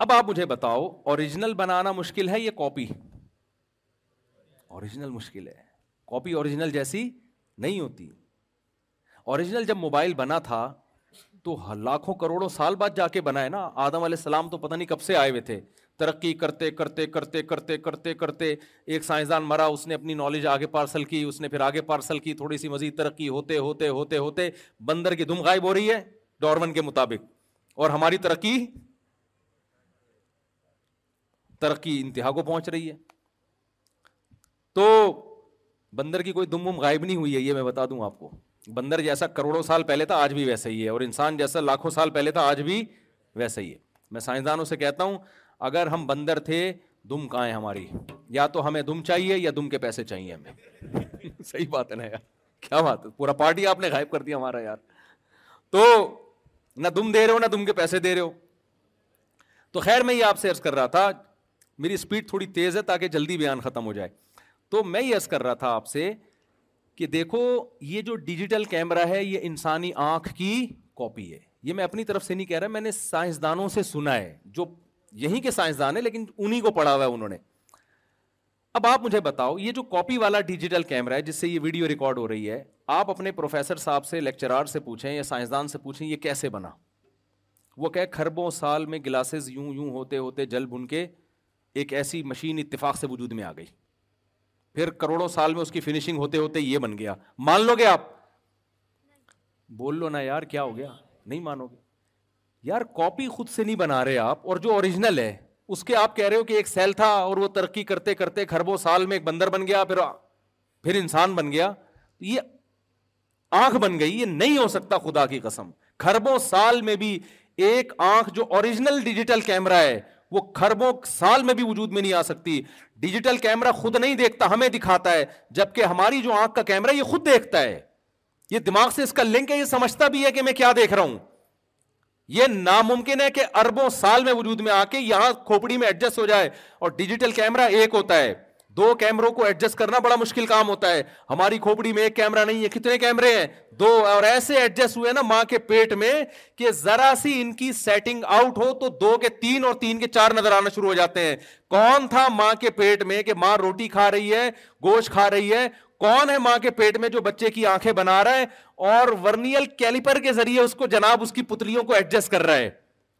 اب آپ مجھے بتاؤ اوریجنل بنانا مشکل ہے یہ کاپی اوریجنل مشکل ہے کاپی اوریجنل جیسی نہیں ہوتی اوریجنل جب موبائل بنا تھا تو لاکھوں کروڑوں سال بعد جا کے بنا ہے نا آدم علیہ السلام تو پتہ نہیں کب سے آئے ہوئے تھے ترقی کرتے کرتے کرتے کرتے کرتے کرتے ایک سائنسدان مرا اس نے اپنی نالج آگے پارسل کی اس نے پھر آگے پارسل کی تھوڑی سی مزید ترقی ہوتے ہوتے ہوتے ہوتے بندر کی دم غائب ہو رہی ہے ڈورمن کے مطابق اور ہماری ترقی ترقی انتہا کو پہنچ رہی ہے تو بندر کی کوئی دم وم غائب نہیں ہوئی ہے یہ میں بتا دوں آپ کو بندر جیسا کروڑوں سال پہلے تھا آج بھی ویسا ہی ہے اور انسان جیسا لاکھوں سال پہلے تھا آج بھی ویسا ہی ہے میں سائنسدانوں سے کہتا ہوں اگر ہم بندر تھے دم کہاں ہماری یا تو ہمیں دم چاہیے یا دم کے پیسے چاہیے ہمیں [LAUGHS] صحیح بات ہے نا یار کیا بات ہے پورا پارٹی آپ نے غائب کر دیا ہمارا یار تو نہ دم دے رہے ہو نہ دم کے پیسے دے رہے ہو تو خیر میں یہ آپ سے عرض کر رہا تھا میری اسپیڈ تھوڑی تیز ہے تاکہ جلدی بیان ختم ہو جائے تو میں یس کر رہا تھا آپ سے کہ دیکھو یہ جو ڈیجیٹل کیمرہ ہے یہ انسانی آنکھ کی کاپی ہے یہ میں اپنی طرف سے نہیں کہہ رہا میں نے سائنسدانوں سے سنا ہے جو یہیں کے سائنسدان ہیں لیکن انہیں کو پڑھا ہوا ہے انہوں نے اب آپ مجھے بتاؤ یہ جو کاپی والا ڈیجیٹل کیمرہ ہے جس سے یہ ویڈیو ریکارڈ ہو رہی ہے آپ اپنے پروفیسر صاحب سے لیکچرار سے پوچھیں یا سائنسدان سے پوچھیں یہ کیسے بنا وہ کہ خربوں سال میں گلاسز یوں یوں ہوتے ہوتے جل بن کے ایک ایسی مشین اتفاق سے وجود میں آ گئی پھر کروڑوں سال میں اس کی فنشنگ ہوتے ہوتے یہ بن گیا مان لو گے آپ بول لو نا یار کیا ہو گیا نہیں مانو گے یار کاپی خود سے نہیں بنا رہے آپ اور جو اوریجنل ہے اس کے آپ کہہ رہے ہو کہ ایک سیل تھا اور وہ ترقی کرتے کرتے خربوں سال میں ایک بندر بن گیا پھر پھر انسان بن گیا یہ آنکھ بن گئی یہ نہیں ہو سکتا خدا کی قسم کھربوں سال میں بھی ایک آنکھ جو اوریجنل ڈیجیٹل کیمرہ ہے وہ کھربوں سال میں بھی وجود میں نہیں آ سکتی ڈیجیٹل کیمرہ خود نہیں دیکھتا ہمیں دکھاتا ہے جبکہ ہماری جو آنکھ کا کیمرہ یہ خود دیکھتا ہے یہ دماغ سے اس کا لنک ہے یہ سمجھتا بھی ہے کہ میں کیا دیکھ رہا ہوں یہ ناممکن ہے کہ اربوں سال میں وجود میں آ کے یہاں کھوپڑی میں ایڈجسٹ ہو جائے اور ڈیجیٹل کیمرہ ایک ہوتا ہے دو کیمروں کو ایڈجسٹ کرنا بڑا مشکل کام ہوتا ہے ہماری کھوپڑی میں ایک کیمرا نہیں ہے کتنے کیمرے ہیں دو اور ایسے ایڈجسٹ ہوئے نا ماں کے پیٹ میں کہ ذرا سی ان کی سیٹنگ آؤٹ ہو تو دو کے تین اور تین کے چار نظر آنا شروع ہو جاتے ہیں کون تھا ماں کے پیٹ میں کہ ماں روٹی کھا رہی ہے گوشت کھا رہی ہے کون ہے ماں کے پیٹ میں جو بچے کی آنکھیں بنا رہا ہے اور ورنیل کیلیپر کے ذریعے اس کو جناب اس کی پتلیوں کو ایڈجسٹ کر رہا ہے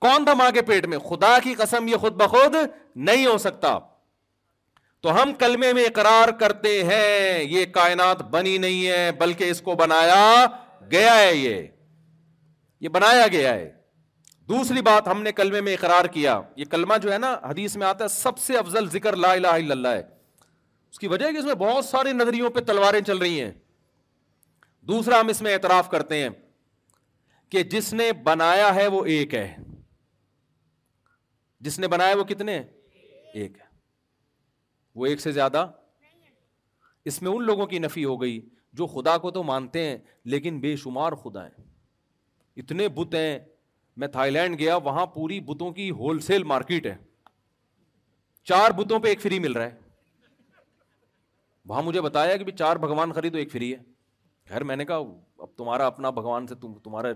کون تھا ماں کے پیٹ میں خدا کی قسم یہ خود بخود نہیں ہو سکتا تو ہم کلمے میں اقرار کرتے ہیں یہ کائنات بنی نہیں ہے بلکہ اس کو بنایا گیا ہے یہ یہ بنایا گیا ہے دوسری بات ہم نے کلمے میں اقرار کیا یہ کلمہ جو ہے نا حدیث میں آتا ہے سب سے افضل ذکر لا الہ الا اللہ ہے اس کی وجہ ہے کہ اس میں بہت سارے نظریوں پہ تلواریں چل رہی ہیں دوسرا ہم اس میں اعتراف کرتے ہیں کہ جس نے بنایا ہے وہ ایک ہے جس نے بنایا وہ کتنے ایک ہے وہ ایک سے زیادہ اس میں ان لوگوں کی نفی ہو گئی جو خدا کو تو مانتے ہیں لیکن بے شمار خدا ہیں ہیں اتنے بت میں تھائی لینڈ گیا وہاں پوری بتوں کی ہول سیل مارکیٹ ہے چار بتوں پہ ایک فری مل رہا ہے وہاں مجھے بتایا کہ چار بھگوان خریدو ایک فری ہے خیر میں نے کہا اب تمہارا اپنا بھگوان سے تم تمہارا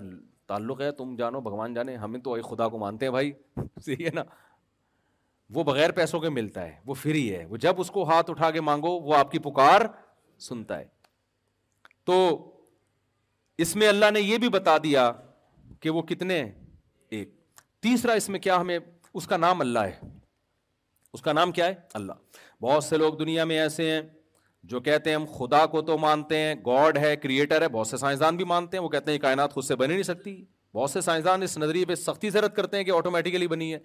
تعلق ہے تم جانو بھگوان جانے ہمیں تو خدا کو مانتے ہیں بھائی [LAUGHS] صحیح ہے نا وہ بغیر پیسوں کے ملتا ہے وہ فری ہے وہ جب اس کو ہاتھ اٹھا کے مانگو وہ آپ کی پکار سنتا ہے تو اس میں اللہ نے یہ بھی بتا دیا کہ وہ کتنے ہیں ایک تیسرا اس میں کیا ہمیں اس کا نام اللہ ہے اس کا نام کیا ہے اللہ بہت سے لوگ دنیا میں ایسے ہیں جو کہتے ہیں ہم خدا کو تو مانتے ہیں گاڈ ہے کریٹر ہے بہت سے سائنسدان بھی مانتے ہیں وہ کہتے ہیں کائنات خود سے بنی نہیں سکتی بہت سے سائنسدان اس نظریے پہ سختی سے رد کرتے ہیں کہ آٹومیٹیکلی بنی ہے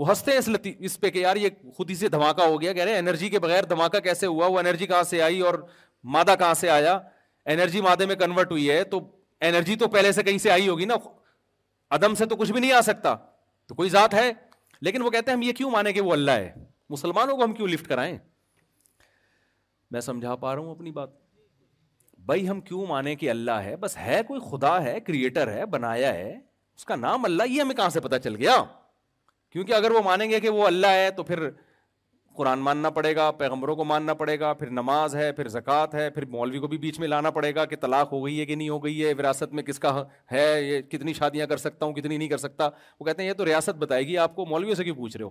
وہ ہنستے ہیں اس اس پہ کہ یار یہ خود ہی سے دھماکہ ہو گیا کہہ رہے ہیں انرجی کے بغیر دھماکہ کیسے ہوا وہ انرجی کہاں سے آئی اور مادہ کہاں سے آیا انرجی مادے میں کنورٹ ہوئی ہے تو انرجی تو پہلے سے کہیں سے آئی ہوگی نا عدم سے تو کچھ بھی نہیں آ سکتا تو کوئی ذات ہے لیکن وہ کہتے ہیں ہم یہ کیوں مانیں کہ وہ اللہ ہے مسلمانوں کو ہم کیوں لفٹ کرائیں میں سمجھا پا رہا ہوں اپنی بات بھائی ہم کیوں مانیں کہ اللہ ہے بس ہے کوئی خدا ہے کریٹر ہے بنایا ہے اس کا نام اللہ یہ ہمیں کہاں سے پتا چل گیا کیونکہ اگر وہ مانیں گے کہ وہ اللہ ہے تو پھر قرآن ماننا پڑے گا پیغمبروں کو ماننا پڑے گا پھر نماز ہے پھر زکوٰۃ ہے پھر مولوی کو بھی بیچ میں لانا پڑے گا کہ طلاق ہو گئی ہے کہ نہیں ہو گئی ہے وراثت میں کس کا ہے یہ کتنی شادیاں کر سکتا ہوں کتنی نہیں کر سکتا وہ کہتے ہیں یہ تو ریاست بتائے گی آپ کو مولویوں سے کیوں پوچھ رہے ہو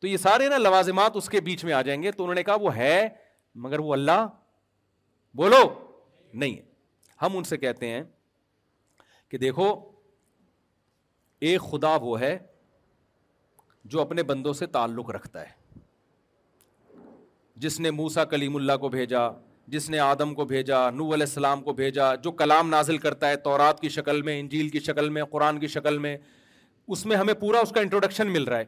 تو یہ سارے نا لوازمات اس کے بیچ میں آ جائیں گے تو انہوں نے کہا وہ ہے مگر وہ اللہ بولو نہیں ہم ان سے کہتے ہیں کہ دیکھو ایک خدا وہ ہے جو اپنے بندوں سے تعلق رکھتا ہے جس نے موسا کلیم اللہ کو بھیجا جس نے آدم کو بھیجا نو علیہ السلام کو بھیجا جو کلام نازل کرتا ہے تورات کی شکل میں انجیل کی شکل میں قرآن کی شکل میں اس میں ہمیں پورا اس کا انٹروڈکشن مل رہا ہے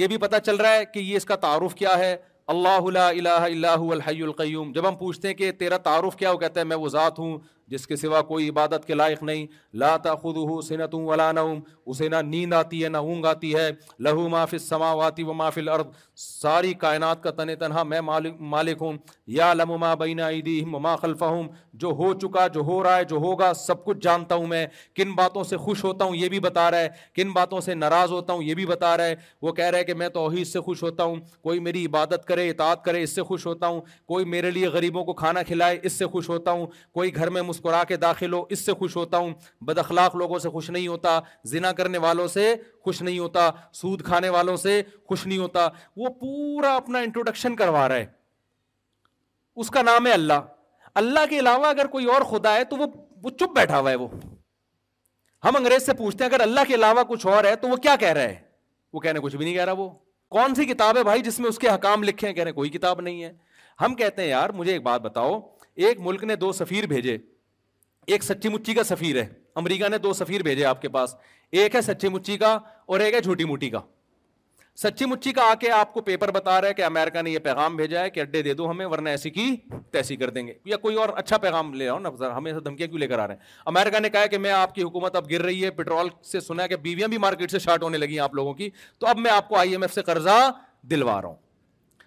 یہ بھی پتہ چل رہا ہے کہ یہ اس کا تعارف کیا ہے اللہ الہ اللہ الحی القیوم جب ہم پوچھتے ہیں کہ تیرا تعارف کیا وہ کہتا ہے میں وہ ذات ہوں جس کے سوا کوئی عبادت کے لائق نہیں لا خود ہُو اس نت و اسے نہ نیند آتی ہے نہ اونگ آتی ہے لہو ما فی السماوات و فی الارض ساری کائنات کا تن تنہا میں مالک ہوں یا لم ما بین ایدیہم و ما ہوں جو ہو چکا جو ہو رہا ہے جو ہوگا سب کچھ جانتا ہوں میں کن باتوں سے خوش ہوتا ہوں یہ بھی بتا رہا ہے کن باتوں سے ناراض ہوتا ہوں یہ بھی بتا رہا ہے وہ کہہ رہا ہے کہ میں توحید سے خوش ہوتا ہوں کوئی میری عبادت کرے اطاعت کرے اس سے خوش ہوتا ہوں کوئی میرے لیے غریبوں کو کھانا کھلائے اس سے خوش ہوتا ہوں کوئی گھر میں مسکرا کے داخل ہو اس سے خوش ہوتا ہوں بد اخلاق لوگوں سے خوش نہیں ہوتا زنا کرنے والوں سے خوش نہیں ہوتا سود کھانے والوں سے خوش نہیں ہوتا وہ پورا اپنا انٹروڈکشن کروا رہا ہے ہے اس کا نام اللہ اللہ کے علاوہ اگر کوئی اور خدا ہے تو وہ چپ بیٹھا ہوا ہے وہ ہم انگریز سے پوچھتے ہیں اگر اللہ کے علاوہ کچھ اور ہے تو وہ کیا کہہ رہا ہے وہ کہنے کچھ بھی نہیں کہہ رہا وہ کون سی کتاب ہے بھائی جس میں اس کے حکام لکھے ہیں کہہ رہے کوئی کتاب نہیں ہے ہم کہتے ہیں یار مجھے ایک بات بتاؤ ایک ملک نے دو سفیر بھیجے ایک سچی مچی کا سفیر ہے امریکہ نے دو سفیر بھیجے آپ کے پاس ایک ہے سچی مچی کا اور ایک ہے جھوٹی موٹی کا سچی مچی کا آ کے آپ کو پیپر بتا رہا ہے کہ امریکہ نے یہ پیغام بھیجا ہے کہ اڈے دے دو ہمیں ورنہ ایسی کی تیسی کر دیں گے یا کوئی اور اچھا پیغام لے رہا ہوں نا ہمیں دھمکیاں کیوں لے کر آ رہے ہیں امیرکا نے کہا کہ میں آپ کی حکومت اب گر رہی ہے پیٹرول سے سنا ہے کہ بیویاں بھی مارکیٹ سے شارٹ ہونے لگی ہیں آپ لوگوں کی تو اب میں آپ کو آئی ایم ایف سے قرضہ دلوا رہا ہوں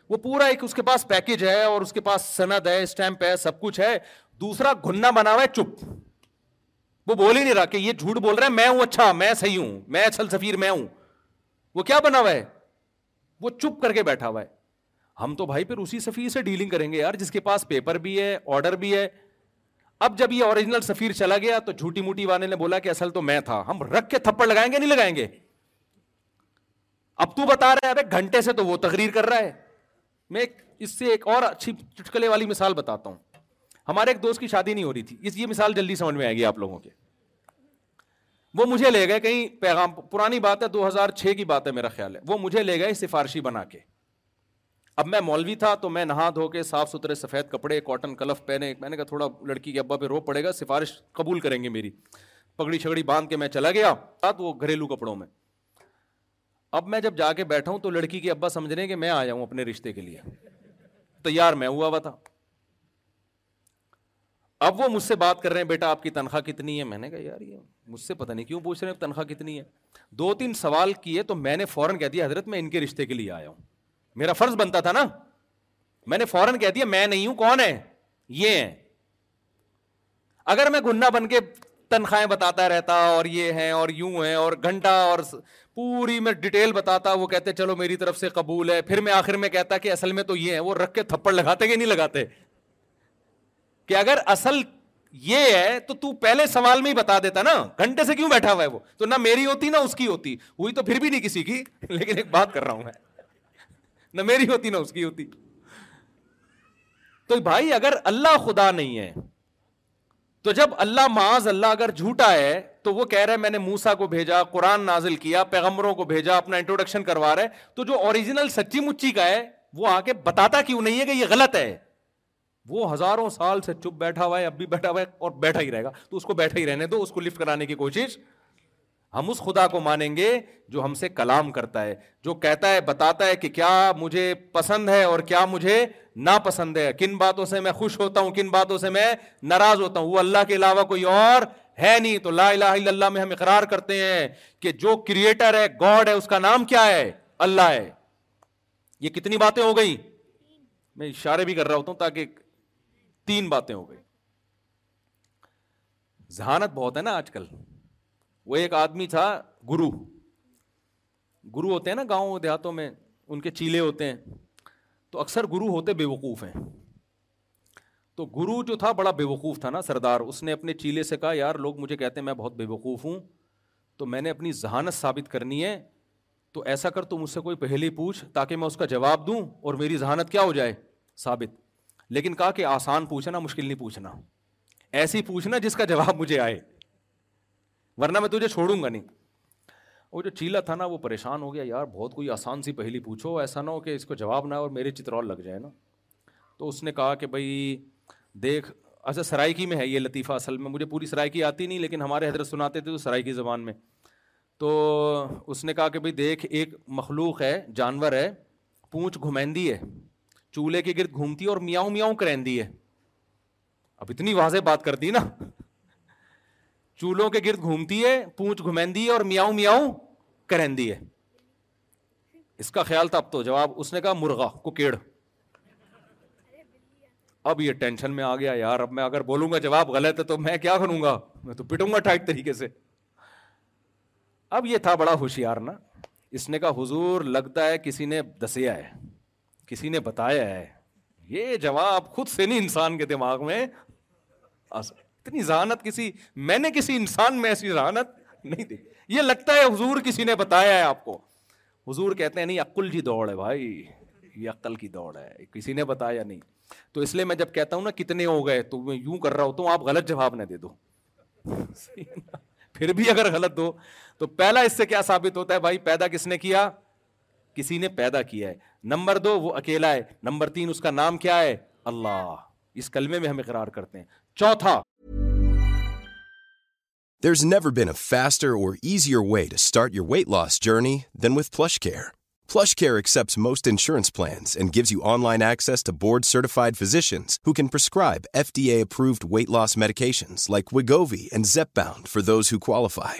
وہ پورا ایک اس کے پاس پیکج ہے اور اس کے پاس سند ہے اسٹیمپ ہے سب کچھ ہے دوسرا گنا بنا ہوا ہے چپ وہ بول ہی نہیں رہا کہ یہ جھوٹ بول رہے میں ہوں اچھا میں صحیح ہوں میں اصل سفیر میں ہوں وہ کیا بنا ہوا ہے وہ چپ کر کے بیٹھا ہوا ہے ہم تو بھائی پھر اسی سفیر سے ڈیلنگ کریں گے یار جس کے پاس پیپر بھی ہے آرڈر بھی ہے اب جب یہ اوریجنل سفیر چلا گیا تو جھوٹی موٹی والے نے بولا کہ اصل تو میں تھا ہم رکھ کے تھپڑ لگائیں گے نہیں لگائیں گے اب تو بتا رہے ارے گھنٹے سے تو وہ تقریر کر رہا ہے میں اس سے ایک اور اچھی چٹکلے والی مثال بتاتا ہوں ہمارے ایک دوست کی شادی نہیں ہو رہی تھی اس یہ مثال جلدی سمجھ میں آئے گی آپ لوگوں کے وہ مجھے لے گئے کہیں پیغام پرانی بات ہے دو ہزار چھ کی بات ہے میرا خیال ہے وہ مجھے لے گئے سفارشی بنا کے اب میں مولوی تھا تو میں نہا دھو کے صاف ستھرے سفید کپڑے کاٹن کلف پہنے میں نے کہا تھوڑا لڑکی کے ابا پہ رو پڑے گا سفارش قبول کریں گے میری پگڑی چھگڑی باندھ کے میں چلا گیا تو وہ گھریلو کپڑوں میں اب میں جب جا کے بیٹھا ہوں تو لڑکی کے ابا سمجھ رہے ہیں کہ میں آ جاؤں اپنے رشتے کے لیے تیار میں ہوا ہوا تھا اب وہ مجھ سے بات کر رہے ہیں بیٹا آپ کی تنخواہ کتنی ہے میں نے کہا یار یہ مجھ سے پتا نہیں کیوں پوچھ رہے ہیں تنخواہ کتنی ہے دو تین سوال کیے تو میں نے فوراً کہہ دیا حضرت میں ان کے رشتے کے لیے آیا ہوں میرا فرض بنتا تھا نا میں نے فوراً کہہ دیا میں نہیں ہوں کون ہے یہ ہے اگر میں گنا بن کے تنخواہیں بتاتا رہتا اور یہ ہیں اور یوں ہے اور گھنٹہ اور پوری میں ڈیٹیل بتاتا وہ کہتے چلو میری طرف سے قبول ہے پھر میں آخر میں کہتا کہ اصل میں تو یہ ہے وہ رکھ کے تھپڑ لگاتے کہ نہیں لگاتے کہ اگر اصل یہ ہے تو تو پہلے سوال میں ہی بتا دیتا نا گھنٹے سے کیوں بیٹھا ہوا ہے وہ تو نہ میری ہوتی نہ اس کی ہوتی ہوئی تو پھر بھی نہیں کسی کی لیکن ایک بات کر رہا ہوں میں نہ میری ہوتی نہ اس کی ہوتی تو بھائی اگر اللہ خدا نہیں ہے تو جب اللہ معاذ اللہ اگر جھوٹا ہے تو وہ کہہ رہا ہے میں نے موسا کو بھیجا قرآن نازل کیا پیغمبروں کو بھیجا اپنا انٹروڈکشن کروا رہے تو جو اوریجنل سچی مچی کا ہے وہ آ کے بتاتا کیوں نہیں ہے کہ یہ غلط ہے وہ ہزاروں سال سے چپ بیٹھا ہوا ہے اب بھی بیٹھا ہوا ہے اور بیٹھا ہی رہے گا تو اس کو بیٹھا ہی رہنے دو اس کو لفٹ کرانے کی کوشش ہم اس خدا کو مانیں گے جو ہم سے کلام کرتا ہے جو کہتا ہے بتاتا ہے ہے کہ کیا مجھے پسند اور کیا مجھے ناپسند ہے کن باتوں سے میں خوش ہوتا ہوں کن باتوں سے میں ناراض ہوتا ہوں وہ اللہ کے علاوہ کوئی اور ہے نہیں تو لا الہ الا اللہ میں ہم اقرار کرتے ہیں کہ جو کریٹر ہے گاڈ ہے اس کا نام کیا ہے اللہ ہے یہ کتنی باتیں ہو گئی میں اشارے بھی کر رہا ہوتا ہوں تاکہ تین باتیں ہو گئی ذہانت بہت ہے نا آج کل وہ ایک آدمی تھا گرو گرو ہوتے ہیں نا گاؤں دیہاتوں میں ان کے چیلے ہوتے ہیں تو اکثر گرو ہوتے بے وقوف ہیں تو گرو جو تھا بڑا بے وقوف تھا نا سردار اس نے اپنے چیلے سے کہا یار لوگ مجھے کہتے ہیں میں بہت بے وقوف ہوں تو میں نے اپنی ذہانت ثابت کرنی ہے تو ایسا کر تو مجھ سے کوئی پہلے پوچھ تاکہ میں اس کا جواب دوں اور میری ذہانت کیا ہو جائے ثابت لیکن کہا کہ آسان پوچھنا مشکل نہیں پوچھنا ایسی پوچھنا جس کا جواب مجھے آئے ورنہ میں تجھے چھوڑوں گا نہیں وہ جو چیلا تھا نا وہ پریشان ہو گیا یار بہت کوئی آسان سی پہلی پوچھو ایسا نہ ہو کہ اس کو جواب نہ اور میرے چترول لگ جائے نا تو اس نے کہا کہ بھائی دیکھ اچھا سرائکی میں ہے یہ لطیفہ اصل میں مجھے پوری سرائکی آتی نہیں لیکن ہمارے حضرت سناتے تھے تو سرائکی زبان میں تو اس نے کہا کہ بھائی دیکھ ایک مخلوق ہے جانور ہے پونچھ گھمیندی ہے چولہے کے گرد گھومتی ہے اور میاؤں میاؤں کرین دی ہے اب اتنی واضح بات کر دی نا چولوں کے گرد گھومتی ہے پونچھ دی ہے اور میاؤں میاؤں ہے اس کا خیال تھا اب تو جواب اس نے کہا مرغا اب یہ ٹینشن میں آ گیا یار اب میں اگر بولوں گا جواب غلط ہے تو میں کیا کروں گا میں تو پٹوں گا ٹائٹ طریقے سے اب یہ تھا بڑا ہوشیار نا اس نے کہا حضور لگتا ہے کسی نے دسیا ہے کسی نے بتایا ہے یہ جواب خود سے نہیں انسان کے دماغ میں اتنی ذہانت کسی میں نے کسی انسان میں ایسی ذہانت نہیں دی یہ لگتا ہے حضور کسی نے بتایا ہے آپ کو حضور کہتے ہیں نہیں عقل جی دوڑ ہے بھائی یہ عقل کی دوڑ ہے کسی نے بتایا نہیں تو اس لیے میں جب کہتا ہوں نا کتنے ہو گئے تو میں یوں کر رہا ہوتا ہوں آپ غلط جواب نہ دے دو پھر بھی اگر غلط دو تو پہلا اس سے کیا ثابت ہوتا ہے بھائی پیدا کس نے کیا کسی نے پیدا کیا ہے نمبر دو وہ اکیلا ہے نمبر تین اس کا نام کیا ہے اللہ اس کلمے میں ہم اقرار کرتے ہیں چوتھا board certified can prescribe F T approved weight loss medication like Wegovy and for who qualify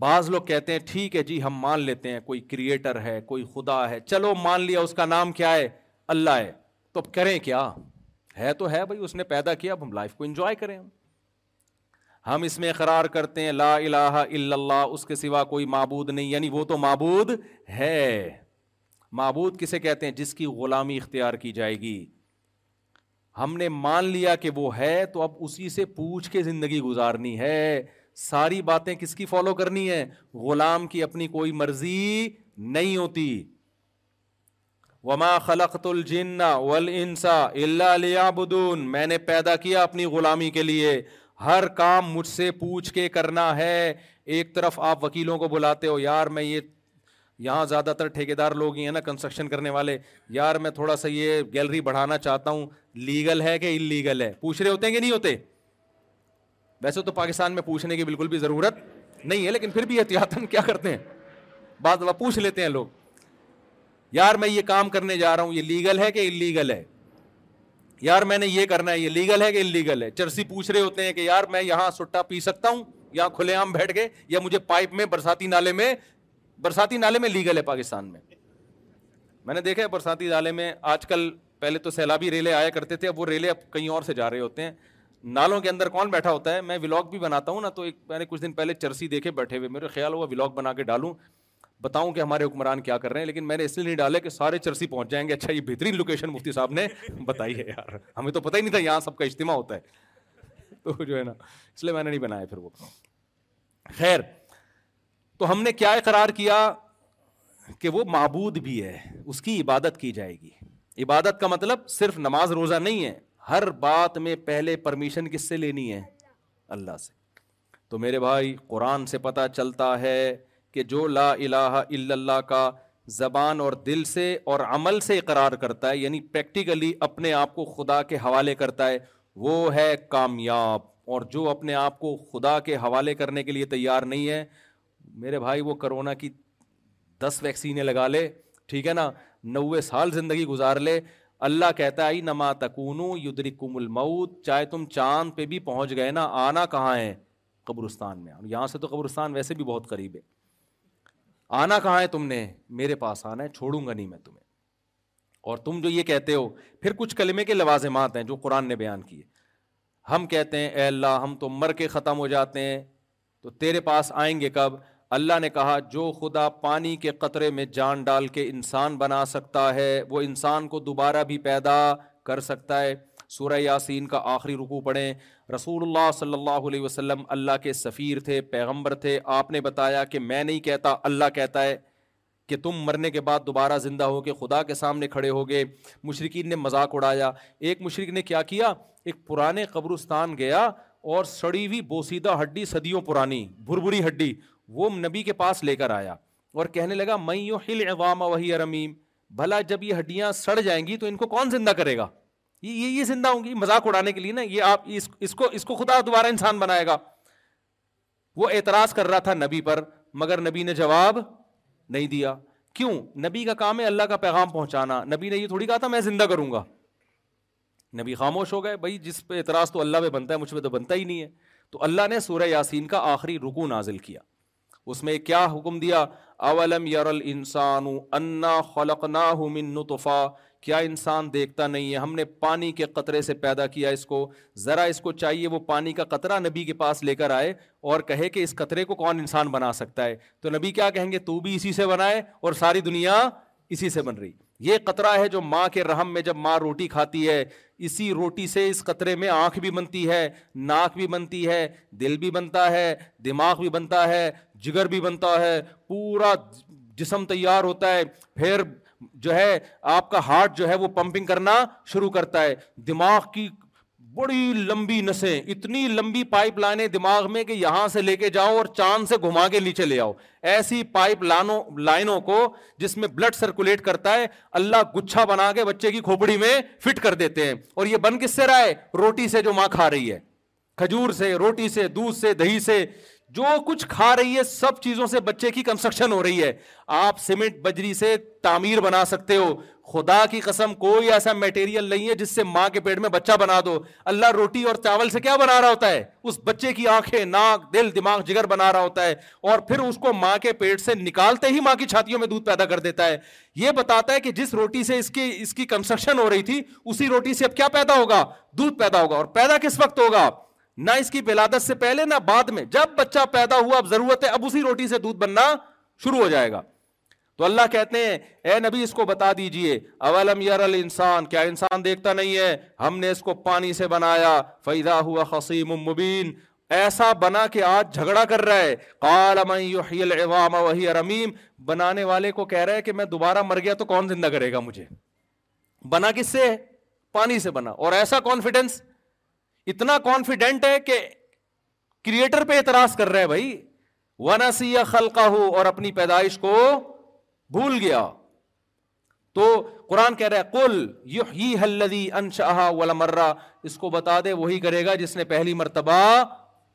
بعض لوگ کہتے ہیں ٹھیک ہے جی ہم مان لیتے ہیں کوئی کریٹر ہے کوئی خدا ہے چلو مان لیا اس کا نام کیا ہے اللہ ہے تو اب کریں کیا ہے تو ہے بھائی اس نے پیدا کیا اب ہم لائف کو انجوائے کریں ہم اس میں قرار کرتے ہیں لا الہ الا اللہ اس کے سوا کوئی معبود نہیں یعنی وہ تو معبود ہے معبود کسے کہتے ہیں جس کی غلامی اختیار کی جائے گی ہم نے مان لیا کہ وہ ہے تو اب اسی سے پوچھ کے زندگی گزارنی ہے ساری باتیں کس کی فالو کرنی ہے غلام کی اپنی کوئی مرضی نہیں ہوتی وما خلق الجن و انسا اللہ میں نے پیدا کیا اپنی غلامی کے لیے ہر کام مجھ سے پوچھ کے کرنا ہے ایک طرف آپ وکیلوں کو بلاتے ہو یار میں یہ یہاں زیادہ تر ٹھیکے دار لوگ ہی ہیں نا کنسٹرکشن کرنے والے یار میں تھوڑا سا یہ گیلری بڑھانا چاہتا ہوں لیگل ہے کہ ان لیگل ہے پوچھ رہے ہوتے ہیں کہ نہیں ہوتے ویسے تو پاکستان میں پوچھنے کی بالکل بھی ضرورت نہیں ہے لیکن پھر بھی احتیاط کیا کرتے ہیں بعض دفعہ پوچھ لیتے ہیں لوگ یار میں یہ کام کرنے جا رہا ہوں یہ لیگل ہے کہ انلیگل ہے یار میں نے یہ کرنا ہے یہ لیگل ہے کہ انلیگل ہے چرسی پوچھ رہے ہوتے ہیں کہ یار میں یہاں سٹا پی سکتا ہوں یا کھلے عام بیٹھ کے یا مجھے پائپ میں برساتی نالے میں برساتی نالے میں لیگل ہے پاکستان میں میں نے دیکھا ہے برساتی نالے میں آج کل پہلے تو سیلابی ریلے آیا کرتے تھے اب وہ ریلے اب کہیں اور سے جا رہے ہوتے ہیں نالوں کے اندر کون بیٹھا ہوتا ہے میں ولاگ بھی بناتا ہوں نا تو ایک میں نے کچھ دن پہلے چرسی دیکھے بیٹھے ہوئے میرے خیال ہوا ولاگ بنا کے ڈالوں بتاؤں کہ ہمارے حکمران کیا کر رہے ہیں لیکن میں نے اس لیے نہیں ڈالے کہ سارے چرسی پہنچ جائیں گے اچھا یہ بہترین لوکیشن مفتی صاحب نے بتائی ہے یار ہمیں تو پتہ ہی نہیں تھا یہاں سب کا اجتماع ہوتا ہے تو جو ہے نا اس لیے میں نے نہیں بنایا پھر وہ خیر تو ہم نے کیا اقرار کیا کہ وہ معبود بھی ہے اس کی عبادت کی جائے گی عبادت کا مطلب صرف نماز روزہ نہیں ہے ہر بات میں پہلے پرمیشن کس سے لینی ہے اللہ سے تو میرے بھائی قرآن سے پتہ چلتا ہے کہ جو لا الہ الا اللہ کا زبان اور دل سے اور عمل سے اقرار کرتا ہے یعنی پریکٹیکلی اپنے آپ کو خدا کے حوالے کرتا ہے وہ ہے کامیاب اور جو اپنے آپ کو خدا کے حوالے کرنے کے لیے تیار نہیں ہے میرے بھائی وہ کرونا کی دس ویکسینیں لگا لے ٹھیک ہے نا نوے سال زندگی گزار لے اللہ کہتا ہے نما تکون چاہے تم چاند پہ بھی پہنچ گئے نا آنا کہاں ہے قبرستان میں یہاں سے تو قبرستان ویسے بھی بہت قریب ہے آنا کہاں ہے تم نے میرے پاس آنا ہے چھوڑوں گا نہیں میں تمہیں اور تم جو یہ کہتے ہو پھر کچھ کلمے کے لوازمات ہیں جو قرآن نے بیان کیے ہم کہتے ہیں اے اللہ ہم تو مر کے ختم ہو جاتے ہیں تو تیرے پاس آئیں گے کب اللہ نے کہا جو خدا پانی کے قطرے میں جان ڈال کے انسان بنا سکتا ہے وہ انسان کو دوبارہ بھی پیدا کر سکتا ہے سورہ یاسین کا آخری رکو پڑھیں رسول اللہ صلی اللہ علیہ وسلم اللہ کے سفیر تھے پیغمبر تھے آپ نے بتایا کہ میں نہیں کہتا اللہ کہتا ہے کہ تم مرنے کے بعد دوبارہ زندہ ہو کے خدا کے سامنے کھڑے ہو گئے مشرقین نے مذاق اڑایا ایک مشرق نے کیا کیا ایک پرانے قبرستان گیا اور سڑی ہوئی بوسیدہ ہڈی صدیوں پرانی بھربری ہڈی وہ نبی کے پاس لے کر آیا اور کہنے لگا میں بھلا جب یہ ہڈیاں سڑ جائیں گی تو ان کو کون زندہ کرے گا یہ یہ زندہ ہوں گی مذاق اڑانے کے لیے نا یہ آپ اس اس اس کو کو خدا دوبارہ انسان بنائے گا وہ اعتراض کر رہا تھا نبی پر مگر نبی نے جواب نہیں دیا کیوں نبی کا کام ہے اللہ کا پیغام پہنچانا نبی نے یہ تھوڑی کہا تھا میں زندہ کروں گا نبی خاموش ہو گئے بھائی جس پہ اعتراض تو اللہ پہ بنتا ہے مجھ پہ تو بنتا ہی نہیں ہے تو اللہ نے سورہ یاسین کا آخری رکو نازل کیا اس میں کیا حکم دیا اولم یر انا من نطفہ کیا انسان دیکھتا نہیں ہے ہم نے پانی کے قطرے سے پیدا کیا اس کو ذرا اس کو چاہیے وہ پانی کا قطرہ نبی کے پاس لے کر آئے اور کہے کہ اس قطرے کو کون انسان بنا سکتا ہے تو نبی کیا کہیں گے تو بھی اسی سے بنائے اور ساری دنیا اسی سے بن رہی یہ قطرہ ہے جو ماں کے رحم میں جب ماں روٹی کھاتی ہے اسی روٹی سے اس قطرے میں آنکھ بھی بنتی ہے ناک بھی بنتی ہے دل بھی بنتا ہے دماغ بھی بنتا ہے جگر بھی بنتا ہے پورا جسم تیار ہوتا ہے پھر جو ہے آپ کا ہارٹ جو ہے وہ پمپنگ کرنا شروع کرتا ہے دماغ کی بڑی لمبی نسیں اتنی لمبی پائپ لائنیں دماغ میں کہ یہاں سے لے کے جاؤ اور چاند سے گھما کے نیچے لے آؤ ایسی پائپ لائنوں کو جس میں بلڈ سرکولیٹ کرتا ہے اللہ گچھا بنا کے بچے کی کھوپڑی میں فٹ کر دیتے ہیں اور یہ بن کس سے رائے روٹی سے جو ماں کھا رہی ہے کھجور سے روٹی سے دودھ سے دہی سے جو کچھ کھا رہی ہے سب چیزوں سے بچے کی کنسٹرکشن ہو رہی ہے آپ سیمنٹ بجری سے تعمیر بنا سکتے ہو خدا کی قسم کوئی ایسا میٹیریل نہیں ہے جس سے ماں کے پیٹ میں بچہ بنا دو اللہ روٹی اور چاول سے کیا بنا رہا ہوتا ہے اس بچے کی آنکھیں ناک دل دماغ جگر بنا رہا ہوتا ہے اور پھر اس کو ماں کے پیٹ سے نکالتے ہی ماں کی چھاتیوں میں دودھ پیدا کر دیتا ہے یہ بتاتا ہے کہ جس روٹی سے اس کی اس کی کنسٹرکشن ہو رہی تھی اسی روٹی سے اب کیا پیدا ہوگا دودھ پیدا ہوگا اور پیدا کس وقت ہوگا نہ اس کی ولادت سے پہلے نہ بعد میں جب بچہ پیدا ہوا اب ضرورت ہے اب اسی روٹی سے دودھ بننا شروع ہو جائے گا تو اللہ کہتے ہیں اے نبی اس کو بتا دیجئے اولم یر یار کیا انسان دیکھتا نہیں ہے ہم نے اس کو پانی سے بنایا فیدا ہوا مبین ایسا بنا کہ آج جھگڑا کر رہا ہے بنانے والے کو کہہ رہا ہے کہ میں دوبارہ مر گیا تو کون زندہ کرے گا مجھے بنا کس سے پانی سے بنا اور ایسا کانفیڈینس اتنا کانفیڈینٹ ہے کہ کریٹر پہ اعتراض کر رہا ہے بھائی ونسی خلقہ اور اپنی پیدائش کو بھول گیا تو قرآن کہہ رہا ہے کل یحیی حلدی انشاہ ولا مرہ اس کو بتا دے وہی کرے گا جس نے پہلی مرتبہ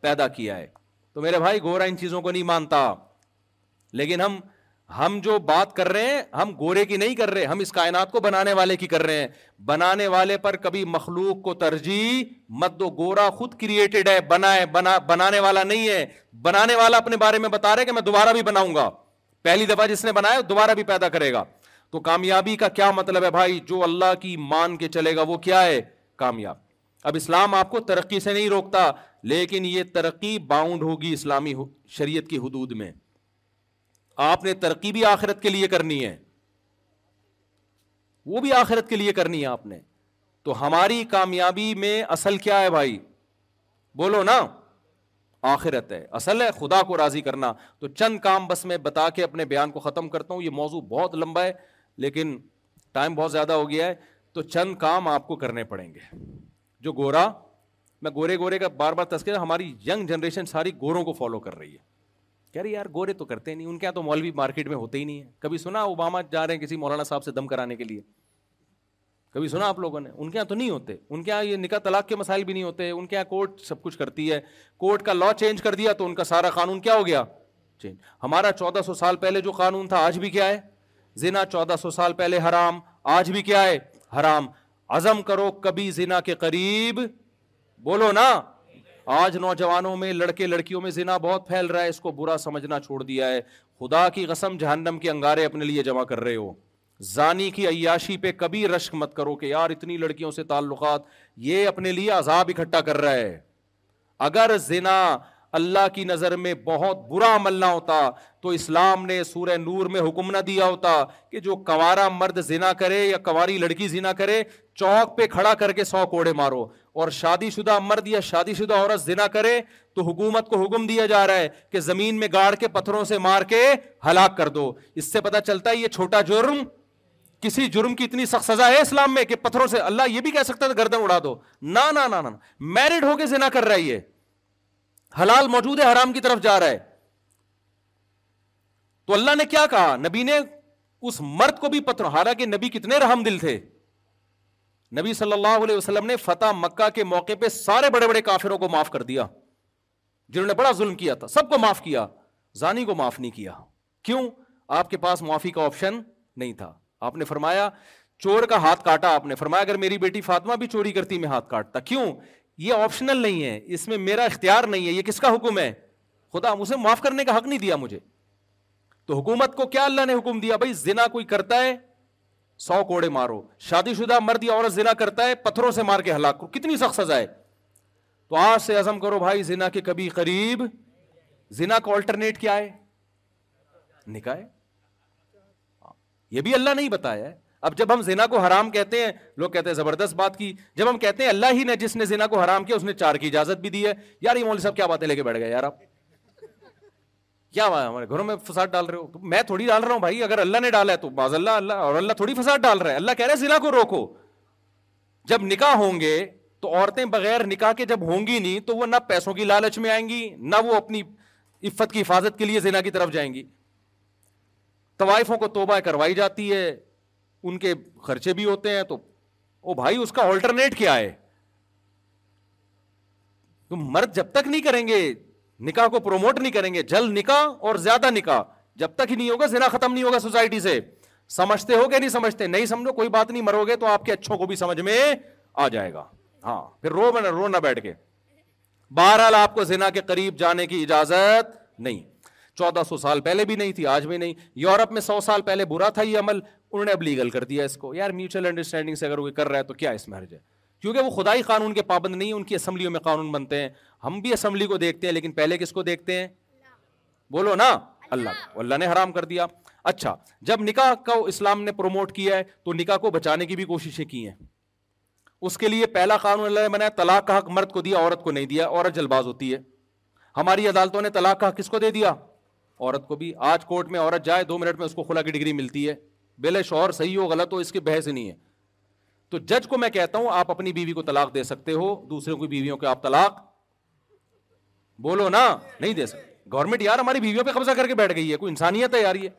پیدا کیا ہے تو میرے بھائی گورا ان چیزوں کو نہیں مانتا لیکن ہم ہم جو بات کر رہے ہیں ہم گورے کی نہیں کر رہے ہم اس کائنات کو بنانے والے کی کر رہے ہیں بنانے والے پر کبھی مخلوق کو ترجیح مت دو گورا خود کریٹڈ ہے بنا ہے بنانے والا نہیں ہے بنانے والا اپنے بارے میں بتا رہے کہ میں دوبارہ بھی بناؤں گا پہلی دفعہ جس نے بنایا دوبارہ بھی پیدا کرے گا تو کامیابی کا کیا مطلب ہے بھائی جو اللہ کی مان کے چلے گا وہ کیا ہے کامیاب اب اسلام آپ کو ترقی سے نہیں روکتا لیکن یہ ترقی باؤنڈ ہوگی اسلامی شریعت کی حدود میں آپ نے ترقی بھی آخرت کے لیے کرنی ہے وہ بھی آخرت کے لیے کرنی ہے آپ نے تو ہماری کامیابی میں اصل کیا ہے بھائی بولو نا آخرت ہے اصل ہے خدا کو راضی کرنا تو چند کام بس میں بتا کے اپنے بیان کو ختم کرتا ہوں یہ موضوع بہت لمبا ہے لیکن ٹائم بہت زیادہ ہو گیا ہے تو چند کام آپ کو کرنے پڑیں گے جو گورا میں گورے گورے کا بار بار تسکر ہماری ینگ جنریشن ساری گوروں کو فالو کر رہی ہے کہہ رہی یار گورے تو کرتے نہیں ان کے یہاں تو مولوی مارکیٹ میں ہوتے ہی نہیں ہے کبھی سنا اوباما جا رہے ہیں کسی مولانا صاحب سے دم کرانے کے لیے کبھی سنا آپ لوگوں نے ان کے یہاں تو نہیں ہوتے ان کے یہاں یہ نکاح طلاق کے مسائل بھی نہیں ہوتے ان کے یہاں کورٹ سب کچھ کرتی ہے کورٹ کا لا چینج کر دیا تو ان کا سارا قانون کیا ہو گیا چینج ہمارا چودہ سو سال پہلے جو قانون تھا آج بھی کیا ہے زنا چودہ سو سال پہلے حرام آج بھی کیا ہے حرام عزم کرو کبھی زنا کے قریب بولو نا آج نوجوانوں میں لڑکے لڑکیوں میں زنا بہت پھیل رہا ہے اس کو برا سمجھنا چھوڑ دیا ہے خدا کی قسم جہنم کے انگارے اپنے لیے جمع کر رہے ہو زانی کی عیاشی پہ کبھی رشک مت کرو کہ یار اتنی لڑکیوں سے تعلقات یہ اپنے لیے عذاب اکٹھا کر رہا ہے اگر زنا اللہ کی نظر میں بہت برا عمل نہ ہوتا تو اسلام نے سورہ نور میں حکم نہ دیا ہوتا کہ جو کنوارا مرد زنا کرے یا کنواری لڑکی زنا کرے چوک پہ کھڑا کر کے سو کوڑے مارو اور شادی شدہ مرد یا شادی شدہ عورت زنا کرے تو حکومت کو حکم دیا جا رہا ہے کہ زمین میں گاڑ کے پتھروں سے مار کے ہلاک کر دو اس سے پتہ چلتا ہے یہ چھوٹا جرم کسی جرم کی اتنی سخت سزا ہے اسلام میں کہ پتھروں سے اللہ یہ بھی کہہ سکتا تھا گردن اڑا دو نہ نا میرڈ ہو سے نہ کر رہا ہے یہ حلال موجود ہے حرام کی طرف جا رہا ہے تو اللہ نے کیا کہا نبی نے اس مرد کو بھی پتھروں ہارا کہ نبی کتنے رحم دل تھے نبی صلی اللہ علیہ وسلم نے فتح مکہ کے موقع پہ سارے بڑے بڑے کافروں کو معاف کر دیا جنہوں نے بڑا ظلم کیا تھا سب کو معاف کیا زانی کو معاف نہیں کیا کیوں آپ کے پاس معافی کا آپشن نہیں تھا آپ نے فرمایا چور کا ہاتھ کاٹا آپ نے فرمایا اگر میری بیٹی فاطمہ بھی چوری کرتی میں ہاتھ کاٹتا کیوں یہ آپشنل نہیں ہے اس میں میرا اختیار نہیں ہے یہ کس کا حکم ہے خدا اسے معاف کرنے کا حق نہیں دیا مجھے تو حکومت کو کیا اللہ نے حکم دیا بھائی زنا کوئی کرتا ہے سو کوڑے مارو شادی شدہ مرد یا عورت زنا کرتا ہے پتھروں سے مار کے ہلاک کرو کتنی سخت سزا ہے تو آج سے عزم کرو بھائی زنا کے کبھی قریب زنا کا آلٹرنیٹ کیا ہے نکاح یہ بھی اللہ نہیں بتایا ہے اب جب ہم زنا کو حرام کہتے ہیں لوگ کہتے ہیں زبردست بات کی جب ہم کہتے ہیں اللہ ہی نے جس نے زنا کو حرام کیا اس نے چار کی اجازت بھی دی ہے یار یہ صاحب کیا باتیں لے کے بیٹھ گئے یار آپ کیا ہمارے گھروں میں فساد ڈال رہے ہو تو میں تھوڑی ڈال رہا ہوں بھائی اگر اللہ نے ڈالا ہے تو باز اللہ اللہ اور اللہ تھوڑی فساد ڈال رہا ہے اللہ کہہ رہے زنا کو روکو جب نکاح ہوں گے تو عورتیں بغیر نکاح کے جب ہوں گی نہیں تو وہ نہ پیسوں کی لالچ میں آئیں گی نہ وہ اپنی عفت کی حفاظت کے لیے زنا کی طرف جائیں گی طوائفوں کو توبہ کروائی جاتی ہے ان کے خرچے بھی ہوتے ہیں تو او بھائی اس کا آلٹرنیٹ کیا ہے مرد جب تک نہیں کریں گے نکاح کو پروموٹ نہیں کریں گے جل نکاح اور زیادہ نکاح جب تک ہی نہیں ہوگا زنا ختم نہیں ہوگا سوسائٹی سے سمجھتے ہو کہ نہیں سمجھتے نہیں سمجھو کوئی بات نہیں مرو گے تو آپ کے اچھوں کو بھی سمجھ میں آ جائے گا ہاں پھر رو نہ بیٹھ کے بہرحال آپ کو زنا کے قریب جانے کی اجازت نہیں چودہ سو سال پہلے بھی نہیں تھی آج بھی نہیں یورپ میں سو سال پہلے برا تھا یہ عمل انہوں نے اب لیگل کر دیا اس کو یار میوچل انڈرسٹینڈنگ سے اگر وہ کر رہا ہے تو کیا اس میں حرج ہے کیونکہ وہ خدائی قانون کے پابند نہیں ان کی اسمبلیوں میں قانون بنتے ہیں ہم بھی اسمبلی کو دیکھتے ہیں لیکن پہلے کس کو دیکھتے ہیں بولو نا اللہ اللہ نے حرام کر دیا اچھا جب نکاح کو اسلام نے پروموٹ کیا ہے تو نکاح کو بچانے کی بھی کوششیں کی ہیں اس کے لیے پہلا قانون اللہ نے بنایا طلاق کا حق مرد کو دیا عورت کو نہیں دیا عورت جلباز ہوتی ہے ہماری عدالتوں نے طلاق کا حق کس کو دے دیا عورت کو بھی آج کورٹ میں عورت جائے دو منٹ میں اس کو خلا کی ڈگری ملتی ہے بلے شوہر صحیح ہو غلط ہو اس کی بحث نہیں ہے تو جج کو میں کہتا ہوں آپ اپنی بیوی کو طلاق دے سکتے ہو دوسروں کی بیویوں کے آپ طلاق بولو نا نہیں دے سکتے گورنمنٹ یار ہماری بیویوں پہ قبضہ کر کے بیٹھ گئی ہے کوئی انسانیت ہے یار یہ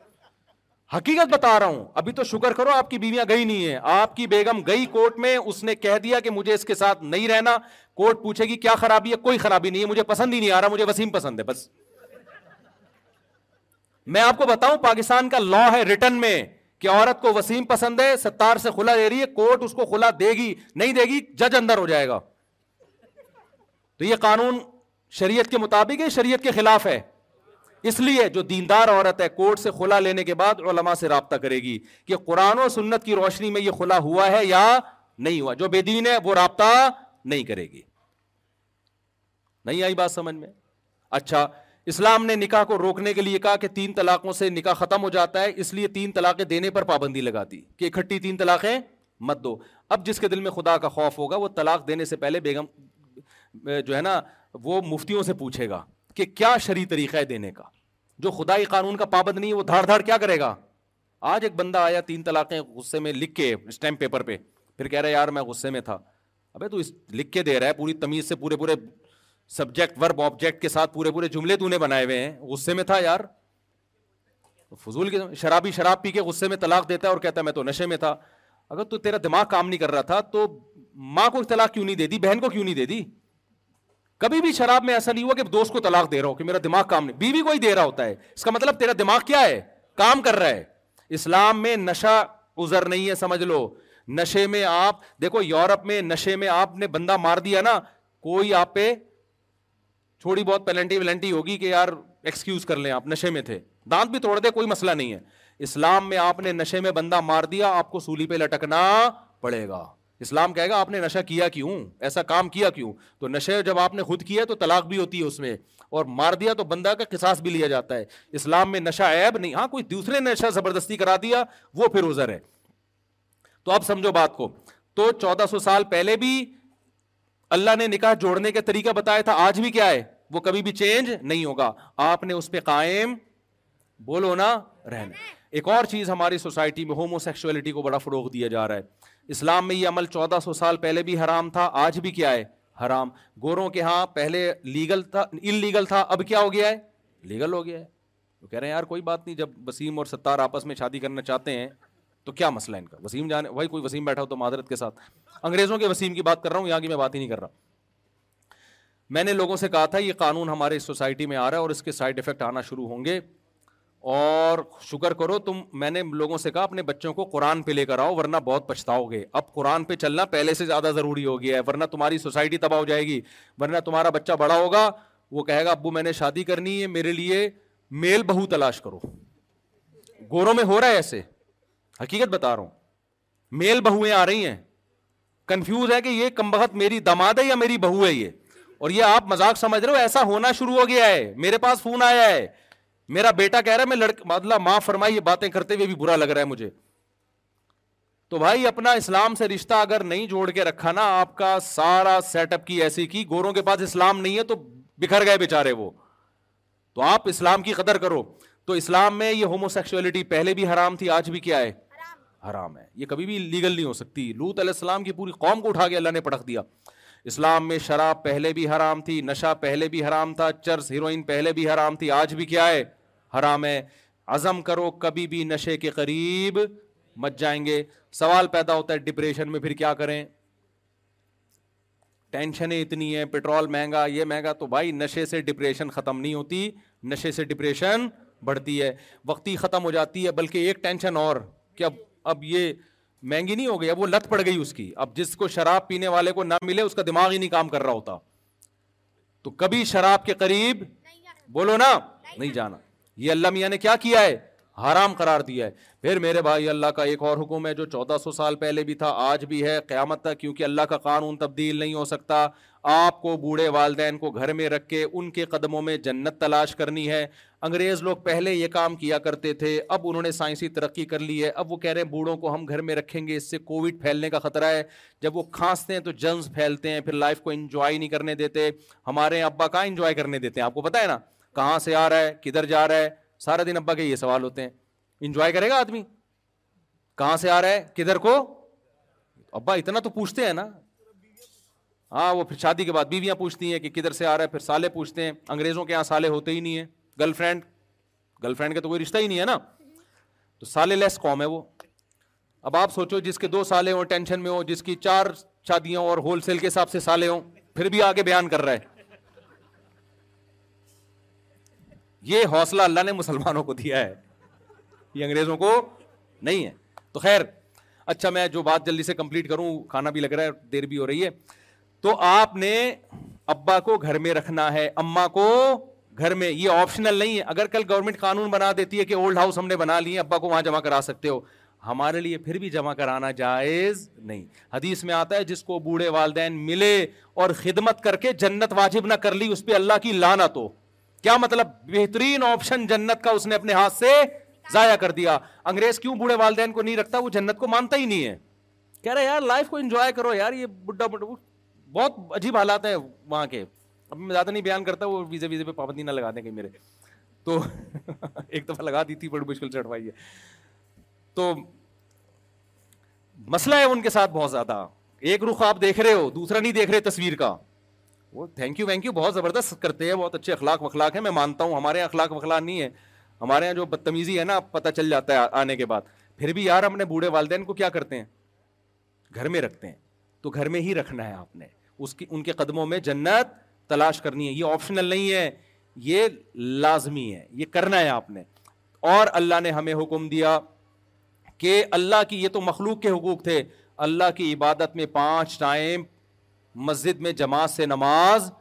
حقیقت بتا رہا ہوں ابھی تو شکر کرو آپ کی بیویاں گئی نہیں ہے آپ کی بیگم گئی کورٹ میں اس نے کہہ دیا کہ مجھے اس کے ساتھ نہیں رہنا کورٹ پوچھے گی کیا خرابی ہے کوئی خرابی نہیں ہے مجھے پسند ہی نہیں آ رہا مجھے وسیم پسند ہے بس میں آپ کو بتاؤں پاکستان کا لا ہے ریٹن میں کہ عورت کو وسیم پسند ہے ستار سے کھلا دے رہی ہے کورٹ اس کو کھلا دے گی نہیں دے گی جج اندر ہو جائے گا تو یہ قانون شریعت کے مطابق ہے شریعت کے خلاف ہے اس لیے جو دیندار عورت ہے کورٹ سے کھلا لینے کے بعد علماء سے رابطہ کرے گی کہ قرآن و سنت کی روشنی میں یہ کھلا ہوا ہے یا نہیں ہوا جو بے دین ہے وہ رابطہ نہیں کرے گی نہیں آئی بات سمجھ میں اچھا اسلام نے نکاح کو روکنے کے لیے کہا کہ تین طلاقوں سے نکاح ختم ہو جاتا ہے اس لیے تین طلاقیں دینے پر پابندی لگا دی کہ اکٹھی تین طلاقیں مت دو اب جس کے دل میں خدا کا خوف ہوگا وہ طلاق دینے سے پہلے بیگم جو ہے نا وہ مفتیوں سے پوچھے گا کہ کیا شرعی طریقہ ہے دینے کا جو خدائی قانون کا پابند نہیں ہے وہ دھاڑ دھاڑ کیا کرے گا آج ایک بندہ آیا تین طلاقیں غصے میں لکھ کے اسٹیمپ پیپر پہ پھر کہہ ہے یار میں غصے میں تھا ابھی تو اس لکھ کے دے رہا ہے پوری تمیز سے پورے پورے سبجیکٹ ورب آبجیکٹ کے ساتھ پورے پورے جملے تو نے بنائے ہوئے ہیں غصے میں تھا یار فضول شرابی شراب پی کے غصے میں میں میں طلاق دیتا ہے ہے اور کہتا تو تو نشے تھا اگر تیرا دماغ کام نہیں کر رہا تھا تو ماں کو طلاق کیوں نہیں دے دی بہن کو کیوں نہیں دے دی کبھی بھی شراب میں ایسا نہیں ہوا کہ دوست کو طلاق دے رہا ہوں کہ میرا دماغ کام نہیں بیوی کو ہی دے رہا ہوتا ہے اس کا مطلب تیرا دماغ کیا ہے کام کر رہا ہے اسلام میں نشا ازر نہیں ہے سمجھ لو نشے میں آپ دیکھو یورپ میں نشے میں آپ نے بندہ مار دیا نا کوئی آپ پہ تھوڑی بہت پینلٹی ویلنٹی ہوگی کہ یار ایکسکیوز کر لیں آپ نشے میں تھے دانت بھی توڑ دے کوئی مسئلہ نہیں ہے اسلام میں آپ نے نشے میں بندہ مار دیا آپ کو سولی پہ لٹکنا پڑے گا اسلام کہے گا آپ نے نشہ کیا کیوں ایسا کام کیا کیوں تو نشے جب آپ نے خود کیا تو طلاق بھی ہوتی ہے اس میں اور مار دیا تو بندہ کا قصاص بھی لیا جاتا ہے اسلام میں نشہ عیب نہیں ہاں کوئی دوسرے نشہ زبردستی کرا دیا وہ پھر ازر ہے تو اب سمجھو بات کو تو چودہ سو سال پہلے بھی اللہ نے نکاح جوڑنے کا طریقہ بتایا تھا آج بھی کیا ہے وہ کبھی بھی چینج نہیں ہوگا آپ نے اس پہ قائم بولو نا رہنا ایک اور چیز ہماری سوسائٹی میں ہومو سیکشولیٹی کو بڑا فروغ دیا جا رہا ہے اسلام میں یہ عمل چودہ سو سال پہلے بھی حرام تھا آج بھی کیا ہے حرام گوروں کے ہاں پہلے لیگل تھا ان لیگل تھا اب کیا ہو گیا ہے لیگل ہو گیا ہے تو کہہ رہے ہیں یار کوئی بات نہیں جب وسیم اور ستار آپس میں شادی کرنا چاہتے ہیں تو کیا مسئلہ ان کا وسیم جانے بھائی کوئی وسیم بیٹھا ہو تو معذرت کے ساتھ انگریزوں کے وسیم کی بات کر رہا ہوں یہاں کی میں بات ہی نہیں کر رہا میں نے لوگوں سے کہا تھا یہ قانون ہمارے سوسائٹی میں آ رہا ہے اور اس کے سائڈ افیکٹ آنا شروع ہوں گے اور شکر کرو تم میں نے لوگوں سے کہا اپنے بچوں کو قرآن پہ لے کر آؤ ورنہ بہت پچھتاؤ گے اب قرآن پہ چلنا پہلے سے زیادہ ضروری ہو گیا ہے ورنہ تمہاری سوسائٹی تباہ ہو جائے گی ورنہ تمہارا بچہ بڑا ہوگا وہ کہے گا ابو میں نے شادی کرنی ہے میرے لیے میل بہو تلاش کرو گوروں میں ہو رہا ہے ایسے حقیقت بتا رہا ہوں میل بہویں آ رہی ہیں کنفیوز ہے کہ یہ کم میری دماد ہے یا میری بہو ہے یہ اور یہ آپ مزاق سمجھ رہے ہو ایسا ہونا شروع ہو گیا ہے میرے پاس فون آیا ہے میرا بیٹا کہہ رہا ہے میں لڑکا ماں مطلب فرمائی یہ باتیں کرتے ہوئے بھی برا لگ رہا ہے مجھے تو بھائی اپنا اسلام سے رشتہ اگر نہیں جوڑ کے رکھا نا آپ کا سارا سیٹ اپ کی ایسی کی گوروں کے پاس اسلام نہیں ہے تو بکھر گئے بےچارے وہ تو آپ اسلام کی قدر کرو تو اسلام میں یہ ہومو سیکسولیٹی پہلے بھی حرام تھی آج بھی کیا ہے حرام ہے یہ کبھی بھی لیگل نہیں ہو سکتی لوت علیہ السلام کی پوری قوم کو اٹھا کے اللہ نے پٹک دیا اسلام میں شراب پہلے بھی حرام تھی نشہ پہلے بھی حرام تھا چرس ہیروئن پہلے بھی حرام تھی آج بھی کیا ہے حرام ہے کرو کبھی بھی نشے کے قریب مت جائیں گے سوال پیدا ہوتا ہے ڈپریشن میں پھر کیا کریں ٹینشنیں اتنی ہے پیٹرول مہنگا یہ مہنگا تو بھائی نشے سے ڈپریشن ختم نہیں ہوتی نشے سے ڈپریشن بڑھتی ہے وقتی ختم ہو جاتی ہے بلکہ ایک ٹینشن اور کہ اب اب یہ مہنگی نہیں ہو گئی اب وہ لت پڑ گئی اس کی اب جس کو شراب پینے والے کو نہ ملے اس کا دماغ ہی نہیں کام کر رہا ہوتا تو کبھی شراب کے قریب بولو نا نہیں جانا یہ اللہ میاں نے کیا کیا ہے حرام قرار دیا ہے پھر میرے بھائی اللہ کا ایک اور حکم ہے جو چودہ سو سال پہلے بھی تھا آج بھی ہے قیامت تک کیونکہ اللہ کا قانون تبدیل نہیں ہو سکتا آپ کو بوڑھے والدین کو گھر میں رکھ کے ان کے قدموں میں جنت تلاش کرنی ہے انگریز لوگ پہلے یہ کام کیا کرتے تھے اب انہوں نے سائنسی ترقی کر لی ہے اب وہ کہہ رہے ہیں بوڑھوں کو ہم گھر میں رکھیں گے اس سے کووڈ پھیلنے کا خطرہ ہے جب وہ کھانستے ہیں تو جنس پھیلتے ہیں پھر لائف کو انجوائے نہیں کرنے دیتے ہمارے ابا کہاں انجوائے کرنے دیتے ہیں آپ کو ہے نا کہاں سے آ رہا ہے کدھر جا رہا ہے سارا دن ابا کے یہ سوال ہوتے ہیں انجوائے کرے گا آدمی کہاں سے آ رہا ہے کدھر کو ابا اتنا تو پوچھتے ہیں نا ہاں وہ پھر شادی کے بعد بیویاں پوچھتی ہیں کہ کدھر سے آ رہا ہے پھر سالے پوچھتے ہیں انگریزوں کے یہاں سالے ہوتے ہی نہیں ہے گرل فرینڈ گرل فرینڈ کا تو کوئی رشتہ ہی نہیں ہے نا تو سالے لیس قوم ہے وہ اب آپ سوچو جس کے دو سالے ہوں ٹینشن میں جس کی چار شادیاں اور ہول سیل کے حساب سے سالے ہوں پھر بھی آگے بیان کر رہا ہے یہ حوصلہ اللہ نے مسلمانوں کو دیا ہے یہ انگریزوں کو نہیں ہے تو خیر اچھا میں جو بات جلدی سے کمپلیٹ کروں کھانا بھی لگ رہا ہے دیر بھی ہو رہی ہے تو آپ نے ابا کو گھر میں رکھنا ہے اما کو گھر میں یہ آپشنل نہیں ہے اگر کل گورنمنٹ قانون بنا دیتی ہے کہ اولڈ ہاؤس ہم نے بنا لی ابا کو وہاں جمع کرا سکتے ہو ہمارے لیے پھر بھی جمع کرانا جائز نہیں حدیث میں آتا ہے جس کو بوڑھے والدین ملے اور خدمت کر کے جنت واجب نہ کر لی اس پہ اللہ کی لانت ہو کیا مطلب بہترین آپشن جنت کا اس نے اپنے ہاتھ سے ضائع کر دیا انگریز کیوں بوڑھے والدین کو نہیں رکھتا وہ جنت کو مانتا ہی نہیں ہے کہہ رہا یار لائف کو انجوائے کرو یار یہ بڈا بڈھا بہت عجیب حالات ہیں وہاں کے اب میں زیادہ نہیں بیان کرتا وہ ویزے ویزے پہ پابندی نہ لگا دیں کہیں میرے تو [LAUGHS] ایک دفعہ لگا دی تھی بڑی مشکل چڑھوائی ہے تو مسئلہ ہے ان کے ساتھ بہت زیادہ ایک رخ آپ دیکھ رہے ہو دوسرا نہیں دیکھ رہے تصویر کا وہ تھینک یو وینک یو بہت زبردست کرتے ہیں بہت اچھے اخلاق وخلاق ہیں میں مانتا ہوں ہمارے یہاں اخلاق وخلاق نہیں ہے ہمارے یہاں جو بدتمیزی ہے نا پتہ چل جاتا ہے آنے کے بعد پھر بھی یار اپنے بوڑھے والدین کو کیا کرتے ہیں گھر میں رکھتے ہیں تو گھر میں ہی رکھنا ہے آپ نے اس کی ان کے قدموں میں جنت تلاش کرنی ہے یہ آپشنل نہیں ہے یہ لازمی ہے یہ کرنا ہے آپ نے اور اللہ نے ہمیں حکم دیا کہ اللہ کی یہ تو مخلوق کے حقوق تھے اللہ کی عبادت میں پانچ ٹائم مسجد میں جماعت سے نماز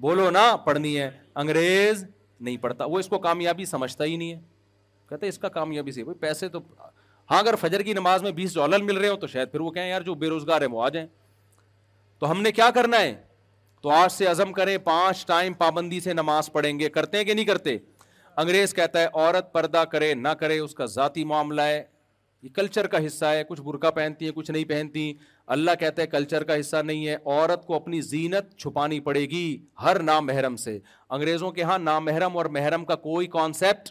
بولو نا پڑھنی ہے انگریز نہیں پڑھتا وہ اس کو کامیابی سمجھتا ہی نہیں ہے کہتے اس کا کامیابی سے پیسے تو ہاں اگر فجر کی نماز میں بیس ڈالر مل رہے ہو تو شاید پھر وہ کہیں یار جو بے روزگار ہیں وہ آ جائیں تو ہم نے کیا کرنا ہے تو آج سے عزم کریں پانچ ٹائم پابندی سے نماز پڑھیں گے کرتے ہیں کہ نہیں کرتے انگریز کہتا ہے عورت پردہ کرے نہ کرے اس کا ذاتی معاملہ ہے یہ کلچر کا حصہ ہے کچھ برقع پہنتی ہیں کچھ نہیں پہنتی اللہ کہتا ہے کلچر کا حصہ نہیں ہے عورت کو اپنی زینت چھپانی پڑے گی ہر نام محرم سے انگریزوں کے ہاں نام محرم اور محرم کا کوئی کانسیپٹ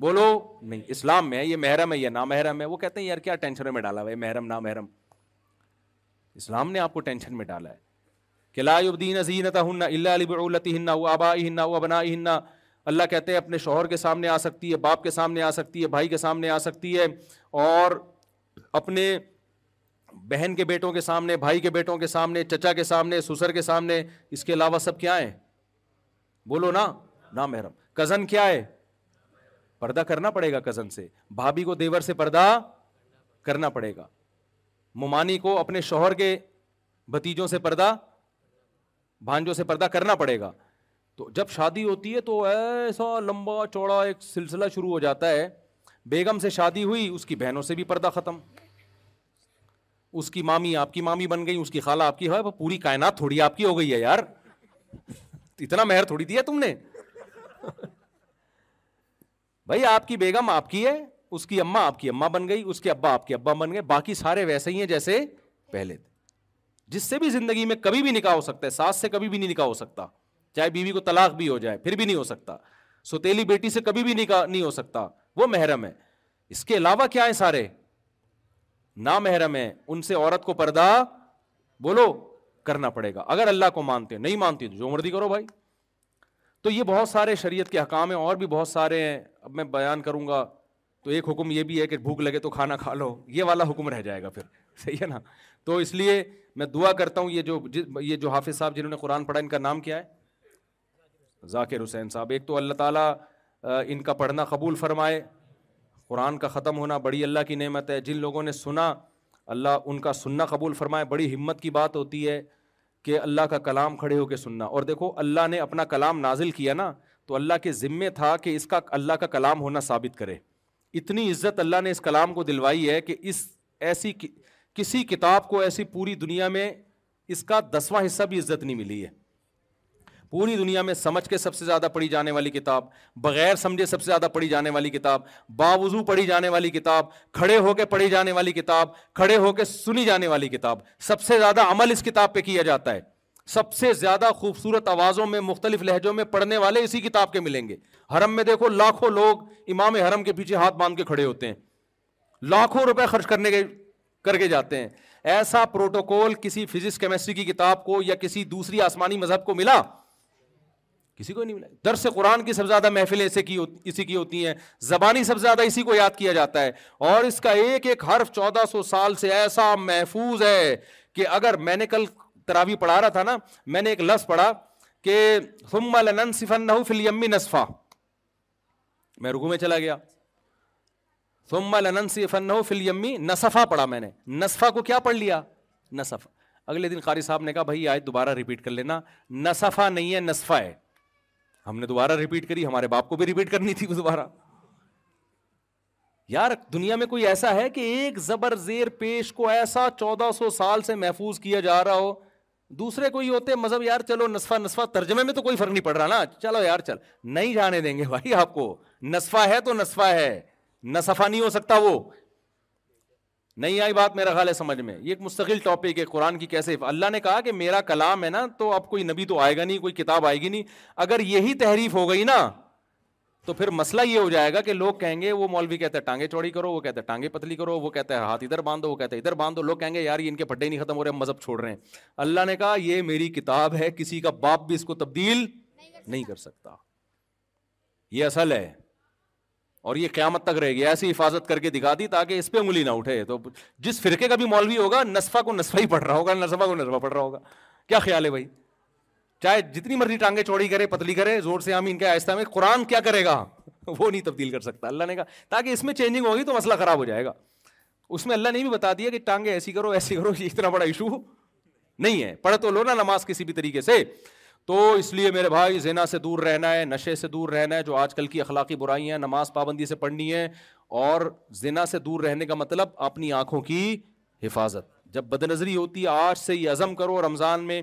بولو نہیں اسلام میں ہے یہ محرم ہے یہ نام محرم ہے وہ کہتے ہیں یار کیا ٹینشن میں ڈالا ہوا ہے محرم نام محرم اسلام نے آپ کو ٹینشن میں ڈالا ہے کہ ہن اللہ علی ہن و آبا اہننا بنا ہن اللہ کہتے ہیں اپنے شوہر کے سامنے آ سکتی ہے باپ کے سامنے آ سکتی ہے بھائی کے سامنے آ سکتی ہے اور اپنے بہن کے بیٹوں کے سامنے بھائی کے بیٹوں کے سامنے چچا کے سامنے سسر کے سامنے اس کے علاوہ سب کیا ہے بولو نا نا محرم کزن کیا ہے پردہ کرنا پڑے گا کزن سے بھابھی کو دیور سے پردہ کرنا پڑے گا ممانی کو اپنے شوہر کے بھتیجوں سے پردہ بھانجوں سے پردہ کرنا پڑے گا تو جب شادی ہوتی ہے تو ایسا لمبا چوڑا ایک سلسلہ شروع ہو جاتا ہے بیگم سے شادی ہوئی اس کی بہنوں سے بھی پردہ ختم اس کی مامی آپ کی مامی بن گئی اس کی خالہ آپ کی ہے پوری کائنات تھوڑی آپ کی ہو گئی ہے یار اتنا مہر تھوڑی دیا تم نے بھائی آپ کی بیگم آپ کی ہے اس کی اماں آپ کی اماں بن گئی اس کے ابا آپ کے ابا بن گئے باقی سارے ویسے ہی ہیں جیسے پہلے تھے جس سے بھی زندگی میں کبھی بھی نکاح ہو سکتا ہے ساس سے کبھی بھی نہیں نکاح ہو سکتا چاہے بیوی کو طلاق بھی ہو جائے پھر بھی نہیں ہو سکتا سوتیلی بیٹی سے کبھی بھی نکاح نہیں ہو سکتا وہ محرم ہے اس کے علاوہ کیا ہے سارے نامحرم ہے ان سے عورت کو پردہ بولو کرنا پڑے گا اگر اللہ کو مانتے نہیں مانتے تو جو مردی کرو بھائی تو یہ بہت سارے شریعت کے حکام ہیں اور بھی بہت سارے ہیں اب میں بیان کروں گا تو ایک حکم یہ بھی ہے کہ بھوک لگے تو کھانا کھا لو یہ والا حکم رہ جائے گا پھر صحیح ہے نا تو اس لیے میں دعا کرتا ہوں یہ جو یہ جو حافظ صاحب جنہوں نے قرآن پڑھا ان کا نام کیا ہے ذاکر حسین صاحب ایک تو اللہ تعالیٰ ان کا پڑھنا قبول فرمائے قرآن کا ختم ہونا بڑی اللہ کی نعمت ہے جن لوگوں نے سنا اللہ ان کا سننا قبول فرمائے بڑی ہمت کی بات ہوتی ہے کہ اللہ کا کلام کھڑے ہو کے سننا اور دیکھو اللہ نے اپنا کلام نازل کیا نا تو اللہ کے ذمے تھا کہ اس کا اللہ کا کلام ہونا ثابت کرے اتنی عزت اللہ نے اس کلام کو دلوائی ہے کہ اس ایسی کسی کتاب کو ایسی پوری دنیا میں اس کا دسواں حصہ بھی عزت نہیں ملی ہے پوری دنیا میں سمجھ کے سب سے زیادہ پڑھی جانے والی کتاب بغیر سمجھے سب سے زیادہ پڑھی جانے والی کتاب باوضو پڑھی جانے والی کتاب کھڑے ہو کے پڑھی جانے والی کتاب کھڑے ہو کے سنی جانے والی کتاب سب سے زیادہ عمل اس کتاب پہ کیا جاتا ہے سب سے زیادہ خوبصورت آوازوں میں مختلف لہجوں میں پڑھنے والے اسی کتاب کے ملیں گے حرم میں دیکھو لاکھوں لوگ امام حرم کے پیچھے ہاتھ باندھ کے کھڑے ہوتے ہیں لاکھوں روپے خرچ کرنے کے کر کے جاتے ہیں ایسا پروٹوکول کسی فزکس کیمسٹری کی کتاب کو یا کسی دوسری آسمانی مذہب کو ملا کسی کو نہیں ملا درس قرآن کی سب سے زیادہ محفلیں اسی کی ہوتی ہیں زبانی سب سے زیادہ اسی کو یاد کیا جاتا ہے اور اس کا ایک ایک حرف چودہ سو سال سے ایسا محفوظ ہے کہ اگر میں نے کل تراوی پڑھا رہا تھا نا میں نے ایک لفظ پڑھا کہ ثم لننصفن فلیمی نصفہ میں رکو میں چلا گیا ثم لننصفن فلیمی نصفہ پڑھا میں نے نصفہ کو کیا پڑھ لیا نصف اگلے دن قاری صاحب نے کہا بھائی آج دوبارہ ریپیٹ کر لینا نصفہ نہیں ہے نصفہ ہے ہم نے دوبارہ ریپیٹ کری ہمارے باپ کو بھی ریپیٹ کرنی تھی دوبارہ یار دنیا میں کوئی ایسا ہے کہ ایک زبر زیر پیش کو ایسا چودہ سو سال سے محفوظ کیا جا رہا ہو دوسرے کوئی ہوتے مذہب یار چلو نصفہ نصفہ ترجمے میں تو کوئی فرق نہیں پڑ رہا نا چلو یار چل نہیں جانے دیں گے بھائی آپ کو نصفہ ہے تو نصفہ ہے نصفہ نہیں ہو سکتا وہ نہیں آئی بات میرا خیال ہے سمجھ میں یہ ایک مستقل ٹاپک ہے قرآن کی کیسے اللہ نے کہا کہ میرا کلام ہے نا تو اب کوئی نبی تو آئے گا نہیں کوئی کتاب آئے گی نہیں اگر یہی تحریف ہو گئی نا تو پھر مسئلہ یہ ہو جائے گا کہ لوگ کہیں گے وہ مولوی کہتے ہیں ٹانگے چوڑی کرو وہ کہتے ہیں ٹانگے پتلی کرو وہ کہتے ہیں ہاتھ ادھر باندھو وہ وہ کہتے ادھر باندھو لوگ کہیں گے یار ان کے پڈے نہیں ختم ہو رہے ہیں مذہب چھوڑ رہے ہیں اللہ نے کہا یہ میری کتاب ہے کسی کا باپ بھی اس کو تبدیل نہیں کر سکتا یہ اصل ہے اور یہ قیامت تک رہے گی ایسی حفاظت کر کے دکھا دی تاکہ اس پہ انگلی نہ اٹھے تو جس فرقے کا بھی مولوی ہوگا نصفہ کو نصفہ ہی پڑھ رہا ہوگا نصفہ کو نصفہ پڑھ رہا ہوگا کیا خیال ہے بھائی چاہے جتنی مرضی ٹانگیں چوڑی کرے پتلی کرے زور سے آمین ہی ان آہستہ میں قرآن کیا کرے گا وہ نہیں تبدیل کر سکتا اللہ نے کہا تاکہ اس میں چینجنگ ہوگی تو مسئلہ خراب ہو جائے گا اس میں اللہ نے بھی بتا دیا کہ ٹانگے ایسی کرو ایسی کرو یہ اتنا بڑا ایشو نہیں ہے پڑھ تو لو نا نماز کسی بھی طریقے سے تو اس لیے میرے بھائی زینا سے دور رہنا ہے نشے سے دور رہنا ہے جو آج کل کی اخلاقی برائی ہیں نماز پابندی سے پڑھنی ہے اور زینا سے دور رہنے کا مطلب اپنی آنکھوں کی حفاظت جب بد نظری ہوتی ہے آج سے یہ عزم کرو رمضان میں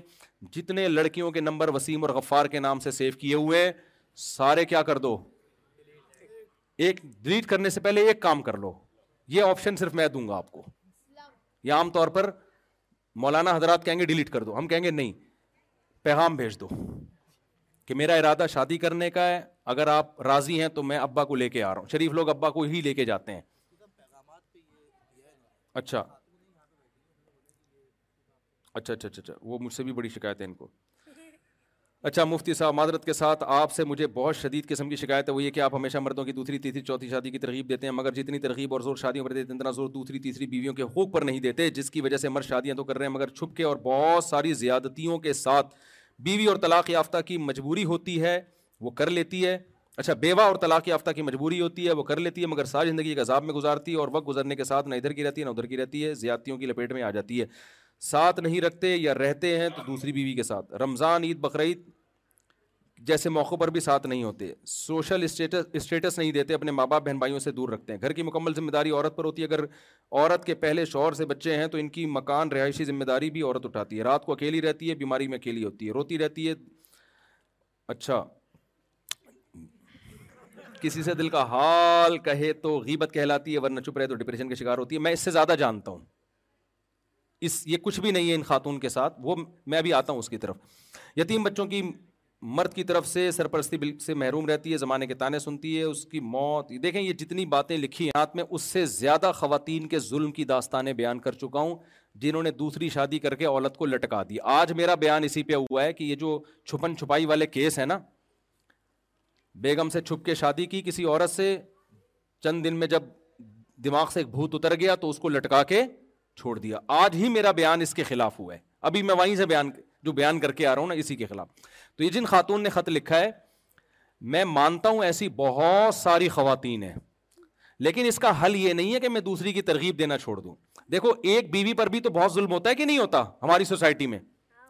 جتنے لڑکیوں کے نمبر وسیم اور غفار کے نام سے سیو کیے ہوئے سارے کیا کر دو ایک ڈیلیٹ کرنے سے پہلے ایک کام کر لو یہ آپشن صرف میں دوں گا آپ کو یہ عام طور پر مولانا حضرات کہیں گے ڈیلیٹ کر دو ہم کہیں گے نہیں پیغام بھیج دو کہ میرا ارادہ شادی کرنے کا ہے اگر آپ راضی ہیں تو میں ابا کو لے کے آ رہا ہوں شریف لوگ ابا کو ہی لے کے جاتے ہیں اچھا اچھا اچھا اچھا اچھا وہ مجھ سے بھی بڑی شکایت ہے ان کو اچھا مفتی صاحب معذرت کے ساتھ آپ سے مجھے بہت شدید قسم کی شکایت ہے وہ یہ کہ آپ ہمیشہ مردوں کی دوسری تیسری چوتھی شادی کی ترغیب دیتے ہیں مگر جتنی ترغیب اور زور شادیوں پر دیتے ہیں اتنا زور دوسری تیسری بیویوں کے حقوق پر نہیں دیتے جس کی وجہ سے مرد شادیاں تو کر رہے ہیں مگر چھپ کے اور بہت ساری زیادتیوں کے ساتھ بیوی اور طلاق یافتہ کی مجبوری ہوتی ہے وہ کر لیتی ہے اچھا بیوہ اور طلاق یافتہ کی مجبوری ہوتی ہے وہ کر لیتی ہے مگر ساری زندگی ایک عذاب میں گزارتی ہے اور وقت گزرنے کے ساتھ نہ ادھر کی رہتی ہے نہ ادھر کی رہتی ہے زیادتیوں کی لپیٹ میں آ جاتی ہے ساتھ نہیں رکھتے یا رہتے ہیں تو دوسری بیوی کے ساتھ رمضان عید بقرعید جیسے موقعوں پر بھی ساتھ نہیں ہوتے سوشل اسٹیٹس اسٹیٹس نہیں دیتے اپنے ماں باپ بہن بھائیوں سے دور رکھتے ہیں گھر کی مکمل ذمہ داری عورت پر ہوتی ہے اگر عورت کے پہلے شوہر سے بچے ہیں تو ان کی مکان رہائشی ذمہ داری بھی عورت اٹھاتی ہے رات کو اکیلی رہتی ہے بیماری میں اکیلی ہوتی ہے روتی رہتی ہے اچھا کسی سے دل کا حال کہے تو غیبت کہلاتی ہے ورنہ چپ رہے تو ڈپریشن کے شکار ہوتی ہے میں اس سے زیادہ جانتا ہوں اس یہ کچھ بھی نہیں ہے ان خاتون کے ساتھ وہ میں بھی آتا ہوں اس کی طرف یتیم بچوں کی مرد کی طرف سے سرپرستی سے محروم رہتی ہے زمانے کے تانے سنتی ہے اس کی موت دیکھیں یہ جتنی باتیں لکھی ہیں ہاتھ میں اس سے زیادہ خواتین کے ظلم کی داستانیں بیان کر چکا ہوں جنہوں نے دوسری شادی کر کے عورت کو لٹکا دی آج میرا بیان اسی پہ ہوا ہے کہ یہ جو چھپن چھپائی والے کیس ہیں نا بیگم سے چھپ کے شادی کی کسی عورت سے چند دن میں جب دماغ سے ایک بھوت اتر گیا تو اس کو لٹکا کے چھوڑ دیا آج ہی میرا بیان اس کے خلاف ہوا ہے ابھی میں وہیں سے بیان جو بیان کر کے کے آ رہا ہوں نا اسی خلاف تو یہ جن خاتون نے خط لکھا ہے میں مانتا ہوں ایسی بہت ساری خواتین ہیں لیکن اس کا حل یہ نہیں ہے کہ میں دوسری کی ترغیب دینا چھوڑ دوں دیکھو ایک بیوی پر بھی تو بہت ظلم ہوتا ہے کہ نہیں ہوتا ہماری سوسائٹی میں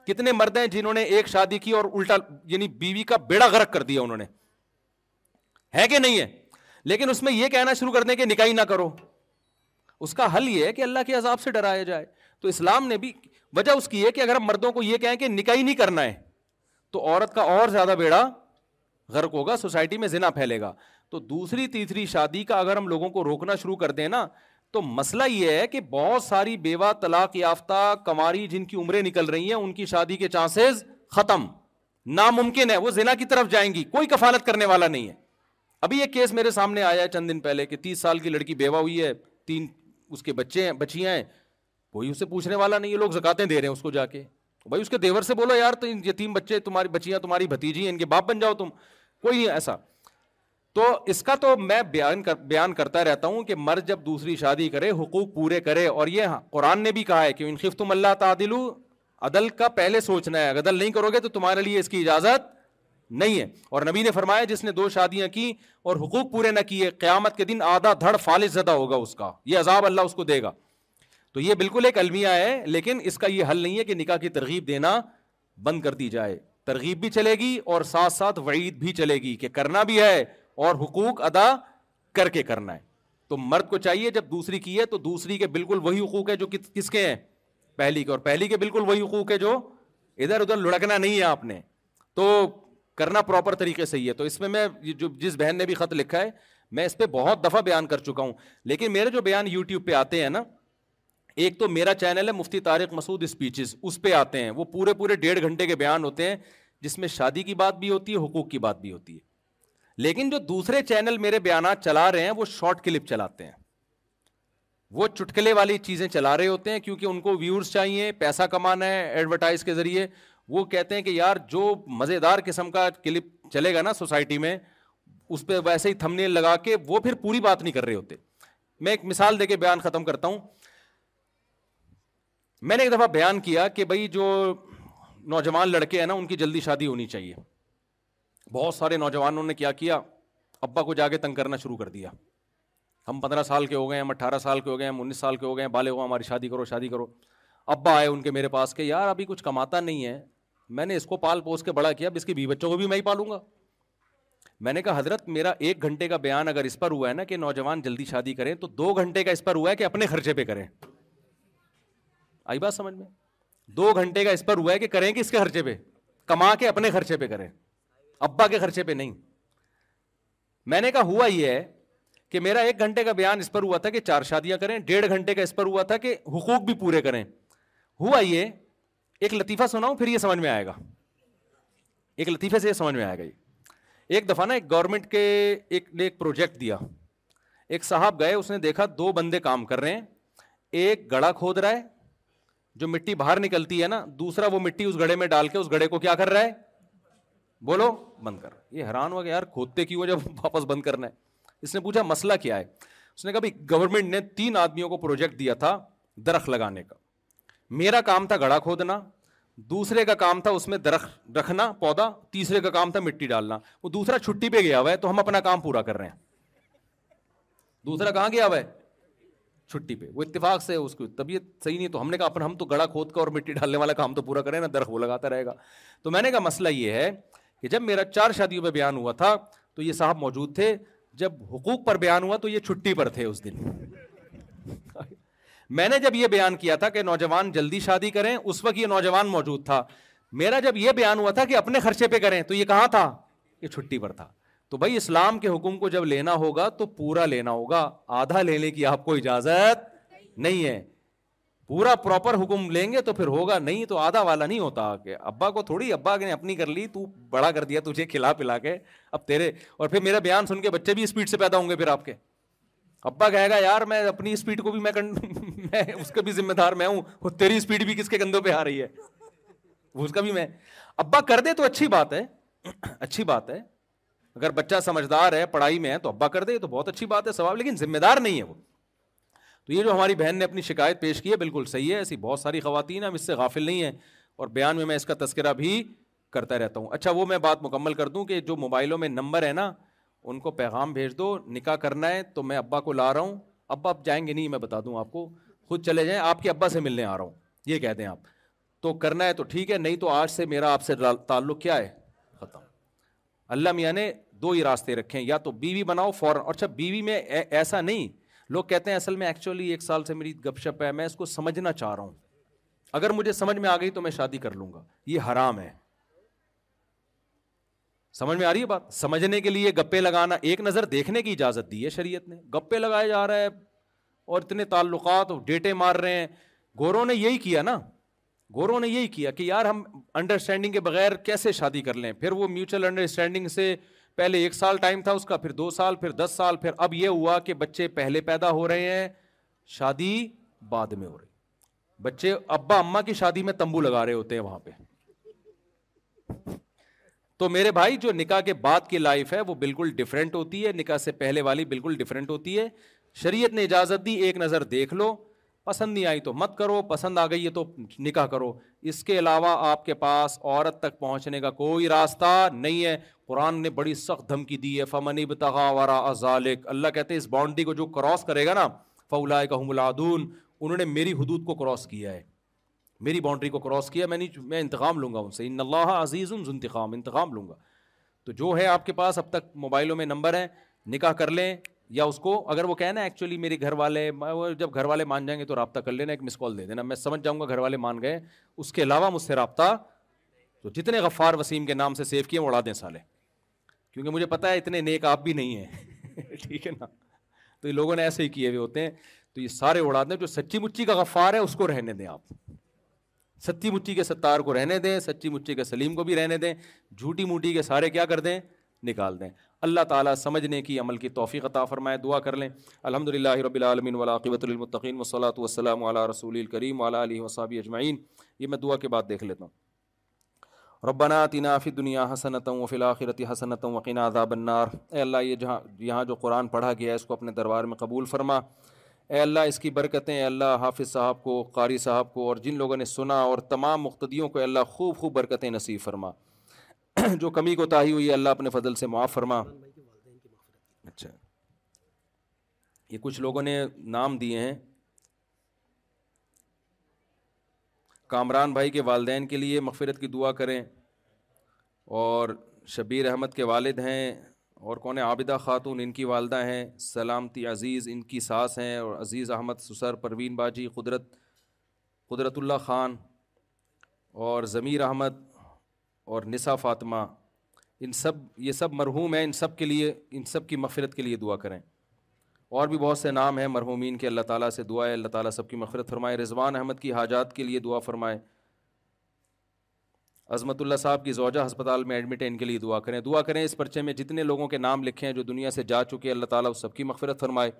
کتنے مرد ہیں جنہوں نے ایک شادی کی اور الٹا یعنی بیوی کا بیڑا غرق کر دیا انہوں نے ہے کہ نہیں ہے لیکن اس میں یہ کہنا شروع کر دیں کہ نکاح نہ کرو اس کا حل یہ ہے کہ اللہ کے عذاب سے ڈرایا جائے تو اسلام نے بھی وجہ اس کی ہے کہ اگر ہم مردوں کو یہ کہیں کہ نکاح ہی نہیں کرنا ہے تو عورت کا اور زیادہ بیڑا غرق ہوگا سوسائٹی میں زنا پھیلے گا تو دوسری تیسری شادی کا اگر ہم لوگوں کو روکنا شروع کر دیں نا تو مسئلہ یہ ہے کہ بہت ساری بیوہ طلاق یافتہ کماری جن کی عمریں نکل رہی ہیں ان کی شادی کے چانسز ختم ناممکن ہے وہ زنا کی طرف جائیں گی کوئی کفالت کرنے والا نہیں ہے ابھی ایک کیس میرے سامنے آیا ہے چند دن پہلے کہ تیس سال کی لڑکی بیوہ ہوئی ہے تین اس کے بچے ہیں بچیاں ہیں کوئی اسے پوچھنے والا نہیں ہے لوگ زکاتے دے رہے ہیں اس کو جا کے بھائی اس کے دیور سے بولو یار ان یتیم بچے تمہاری بچیاں تمہاری بھتیجی ہیں ان کے باپ بن جاؤ تم کوئی ایسا تو اس کا تو میں بیان کر بیان کرتا رہتا ہوں کہ مرد جب دوسری شادی کرے حقوق پورے کرے اور یہ ہاں، قرآن نے بھی کہا ہے کہ انخت تم اللہ تعدل عدل کا پہلے سوچنا ہے عدل نہیں کرو گے تو تمہارے لیے اس کی اجازت نہیں ہے اور نبی نے فرمایا جس نے دو شادیاں کی اور حقوق پورے نہ کیے قیامت کے دن آدھا دھڑ زدہ ہوگا اس کا یہ عذاب اللہ اس کو دے گا تو یہ بالکل ایک المیا ہے لیکن اس کا یہ حل نہیں ہے کہ نکاح کی ترغیب دینا بند کر دی جائے ترغیب بھی چلے گی اور ساتھ ساتھ وعید بھی چلے گی کہ کرنا بھی ہے اور حقوق ادا کر کے کرنا ہے تو مرد کو چاہیے جب دوسری کی ہے تو دوسری کے بالکل وہی حقوق ہے جو کس کے ہیں پہلی کے اور پہلی کے بالکل وہی حقوق ہے جو ادھر ادھر لڑکنا نہیں ہے آپ نے تو کرنا پراپر طریقے سے ہی ہے تو اس میں میں جو جس بہن نے بھی خط لکھا ہے میں اس پہ بہت دفعہ بیان کر چکا ہوں لیکن میرے جو بیان یوٹیوب پہ آتے ہیں نا ایک تو میرا چینل ہے مفتی طارق مسعود اسپیچز اس پہ آتے ہیں وہ پورے پورے ڈیڑھ گھنٹے کے بیان ہوتے ہیں جس میں شادی کی بات بھی ہوتی ہے حقوق کی بات بھی ہوتی ہے لیکن جو دوسرے چینل میرے بیانات چلا رہے ہیں وہ شارٹ کلپ چلاتے ہیں وہ چٹکلے والی چیزیں چلا رہے ہوتے ہیں کیونکہ ان کو ویورز چاہیے پیسہ کمانا ہے ایڈورٹائز کے ذریعے وہ کہتے ہیں کہ یار جو مزے دار قسم کا کلپ چلے گا نا سوسائٹی میں اس پہ ویسے ہی تھمنے لگا کے وہ پھر پوری بات نہیں کر رہے ہوتے میں ایک مثال دے کے بیان ختم کرتا ہوں میں نے ایک دفعہ بیان کیا کہ بھائی جو نوجوان لڑکے ہیں نا ان کی جلدی شادی ہونی چاہیے بہت سارے نوجوانوں نے کیا کیا ابا کو جا کے تنگ کرنا شروع کر دیا ہم پندرہ سال کے ہو گئے ہم اٹھارہ سال کے ہو گئے ہم انیس سال کے ہو گئے ہیں بالے ہو ہماری شادی کرو شادی کرو ابا آئے ان کے میرے پاس کہ یار ابھی کچھ کماتا نہیں ہے میں نے اس کو پال پوس کے بڑا کیا اب اس کے بی بچوں کو بھی میں ہی پالوں گا میں نے کہا حضرت میرا ایک گھنٹے کا بیان اگر اس پر ہوا ہے نا کہ نوجوان جلدی شادی کریں تو دو گھنٹے کا اس پر ہوا ہے کہ اپنے خرچے پہ کریں آئی بات سمجھ میں دو گھنٹے کا اس پر ہوا ہے کہ کریں کہ اس کے خرچے پہ کما کے اپنے خرچے پہ کریں ابا کے خرچے پہ نہیں میں نے کہا ہوا یہ ہے کہ میرا ایک گھنٹے کا بیان اس پر ہوا تھا کہ چار شادیاں کریں ڈیڑھ گھنٹے کا اس پر ہوا تھا کہ حقوق بھی پورے کریں ہوا یہ ایک لطیفہ سنا ہوں پھر یہ سمجھ میں آئے گا ایک لطیفے سے یہ سمجھ میں آئے گا یہ ایک دفعہ نا ایک گورنمنٹ کے ایک ایک نے پروجیکٹ دیا ایک صاحب گئے اس نے دیکھا دو بندے کام کر رہے ہیں ایک گڑا کھود رہا ہے جو مٹی باہر نکلتی ہے نا دوسرا وہ مٹی اس گڑھے میں ڈال کے اس گڑھے کو کیا کر رہا ہے بولو بند کر یہ حیران ہوا کہ یار کھودتے کیوں جب [LAUGHS] واپس بند کرنا ہے اس نے پوچھا مسئلہ کیا ہے اس نے کہا بھائی گورنمنٹ نے تین آدمیوں کو پروجیکٹ دیا تھا درخت لگانے کا میرا کام تھا گڑا کھودنا دوسرے کا کام تھا اس میں درخت رکھنا پودا تیسرے کا کام تھا مٹی ڈالنا وہ دوسرا چھٹی پہ گیا ہوا ہے تو ہم اپنا کام پورا کر رہے ہیں دوسرا کہاں گیا ہوا ہے چھٹی پہ وہ اتفاق سے اس کی طبیعت صحیح نہیں تو ہم نے کہا اپنا ہم تو گڑا کھود کر اور مٹی ڈالنے والا کام تو پورا کریں درخت وہ لگاتا رہے گا تو میں نے کہا مسئلہ یہ ہے کہ جب میرا چار شادیوں پہ بیان ہوا تھا تو یہ صاحب موجود تھے جب حقوق پر بیان ہوا تو یہ چھٹی پر تھے اس دن میں نے جب یہ بیان کیا تھا کہ نوجوان جلدی شادی کریں اس وقت یہ نوجوان موجود تھا میرا جب یہ بیان ہوا تھا کہ اپنے خرچے پہ کریں تو یہ کہاں تھا یہ چھٹی پر تھا تو بھائی اسلام کے حکم کو جب لینا ہوگا تو پورا لینا ہوگا آدھا لینے کی آپ کو اجازت نہیں ہے پورا پراپر حکم لیں گے تو پھر ہوگا نہیں تو آدھا والا نہیں ہوتا کہ ابا کو تھوڑی ابا نے اپنی کر لی تو بڑا کر دیا تجھے کھلا پلا کے اب تیرے اور پھر میرا بیان سن کے بچے بھی اسپیڈ سے پیدا ہوں گے پھر آپ کے ابا کہے گا یار میں اپنی اسپیڈ کو بھی میں [LAUGHS] میں اس کا بھی ذمہ دار میں ہوں وہ تیری اسپیڈ بھی کس کے گندوں پہ آ رہی ہے وہ اس کا بھی میں ابا کر دے تو اچھی بات ہے [CLEARS THROAT] اچھی بات ہے اگر بچہ سمجھدار ہے پڑھائی میں ہے تو ابا کر دے تو بہت اچھی بات ہے ثواب لیکن ذمہ دار نہیں ہے وہ تو یہ جو ہماری بہن نے اپنی شکایت پیش کی ہے بالکل صحیح ہے ایسی بہت ساری خواتین ہم اس سے غافل نہیں ہیں اور بیان میں میں اس کا تذکرہ بھی کرتا رہتا ہوں اچھا وہ میں بات مکمل کر دوں کہ جو موبائلوں میں نمبر ہے نا ان کو پیغام بھیج دو نکاح کرنا ہے تو میں ابا کو لا رہا ہوں ابا آپ جائیں گے نہیں میں بتا دوں آپ کو خود چلے جائیں آپ کے ابا سے ملنے آ رہا ہوں یہ کہہ دیں آپ تو کرنا ہے تو ٹھیک ہے نہیں تو آج سے میرا آپ سے تعلق کیا ہے ختم اللہ میاں نے دو ہی راستے رکھے ہیں یا تو بیوی بناؤ فوراً اچھا بیوی میں ایسا نہیں لوگ کہتے ہیں اصل میں ایکچولی ایک سال سے میری گپ شپ ہے میں اس کو سمجھنا چاہ رہا ہوں اگر مجھے سمجھ میں آ گئی تو میں شادی کر لوں گا یہ حرام ہے سمجھ میں آ رہی ہے بات سمجھنے کے لیے گپے لگانا ایک نظر دیکھنے کی اجازت دی ہے شریعت نے گپے لگائے جا رہے ہیں اور اتنے تعلقات ڈیٹے مار رہے ہیں گوروں نے یہی کیا نا گوروں نے یہی کیا کہ یار ہم انڈرسٹینڈنگ کے بغیر کیسے شادی کر لیں پھر وہ میوچل انڈرسٹینڈنگ سے پہلے ایک سال ٹائم تھا اس کا پھر دو سال پھر دس سال پھر اب یہ ہوا کہ بچے پہلے پیدا ہو رہے ہیں شادی بعد میں ہو رہی بچے ابا اماں کی شادی میں تمبو لگا رہے ہوتے ہیں وہاں پہ تو میرے بھائی جو نکاح کے بعد کی لائف ہے وہ بالکل ڈفرینٹ ہوتی ہے نکاح سے پہلے والی بالکل ڈفرینٹ ہوتی ہے شریعت نے اجازت دی ایک نظر دیکھ لو پسند نہیں آئی تو مت کرو پسند آ گئی ہے تو نکاح کرو اس کے علاوہ آپ کے پاس عورت تک پہنچنے کا کوئی راستہ نہیں ہے قرآن نے بڑی سخت دھمکی دی ہے فمن بتغا ورا ازالک اللہ کہتے ہیں اس باؤنڈری کو جو کراس کرے گا نا فولا کا ہنگلادون انہوں نے میری حدود کو کراس کیا ہے میری باؤنڈری کو کراس کیا میں نہیں میں انتقام لوں گا ان سے ان اللہ عزیز انتخاب انتقام لوں گا تو جو ہے آپ کے پاس اب تک موبائلوں میں نمبر ہیں نکاح کر لیں یا اس کو اگر وہ کہنا ایکچولی میرے گھر والے جب گھر والے مان جائیں گے تو رابطہ کر لینا ایک مس کال دے دینا میں سمجھ جاؤں گا گھر والے مان گئے اس کے علاوہ مجھ سے رابطہ تو جتنے غفار وسیم کے نام سے سیو کیے اڑا دیں سالے کیونکہ مجھے پتہ ہے اتنے نیک آپ بھی نہیں ہیں [LAUGHS] ٹھیک ہے نا تو یہ لوگوں نے ایسے ہی کیے ہوئے ہوتے ہیں تو یہ سارے اڑا دیں جو سچی مچی کا غفار ہے اس کو رہنے دیں آپ سچی مچی کے ستار کو رہنے دیں سچی مچی کے سلیم کو بھی رہنے دیں جھوٹی موٹی کے سارے کیا کر دیں نکال دیں اللہ تعالیٰ سمجھنے کی عمل کی توفیق عطا فرمائے دعا کر لیں الحمد للہ رب العالمین ولاقبۃ المطقین وصلاۃ وسلم علیہ رسول الکریم علیہ علیہ وصابی اجمعین یہ میں دعا کے بعد دیکھ لیتا ہوں ربنا ربنات فی دنیا حسنت و فی الآخرت حسنت عذاب بنار اے اللہ یہ جہاں یہاں جو قرآن پڑھا گیا ہے اس کو اپنے دربار میں قبول فرما اے اللہ اس کی برکتیں اے اللہ حافظ صاحب کو قاری صاحب کو اور جن لوگوں نے سنا اور تمام مقتدیوں کو اے اللہ خوب خوب برکتیں نصیب فرما جو کمی کو تاہی ہوئی ہے اللہ اپنے فضل سے معاف فرما اچھا یہ کچھ لوگوں نے نام دیے ہیں کامران بھائی کے والدین کے لیے مغفرت کی دعا کریں اور شبیر احمد کے والد ہیں اور کون عابدہ خاتون ان کی والدہ ہیں سلامتی عزیز ان کی ساس ہیں اور عزیز احمد سسر پروین باجی قدرت قدرت اللہ خان اور ضمیر احمد اور نسا فاطمہ ان سب یہ سب مرحوم ہیں ان سب کے لیے ان سب کی مغفرت کے لیے دعا کریں اور بھی بہت سے نام ہیں مرحومین کے اللہ تعالیٰ سے دعا ہے اللہ تعالیٰ سب کی مغفرت فرمائے رضوان احمد کی حاجات کے لیے دعا فرمائے عظمت اللہ صاحب کی زوجہ ہسپتال میں ایڈمٹ ہے ان کے لیے دعا کریں دعا کریں اس پرچے میں جتنے لوگوں کے نام لکھے ہیں جو دنیا سے جا چکے اللہ تعالیٰ اس سب کی مغفرت فرمائے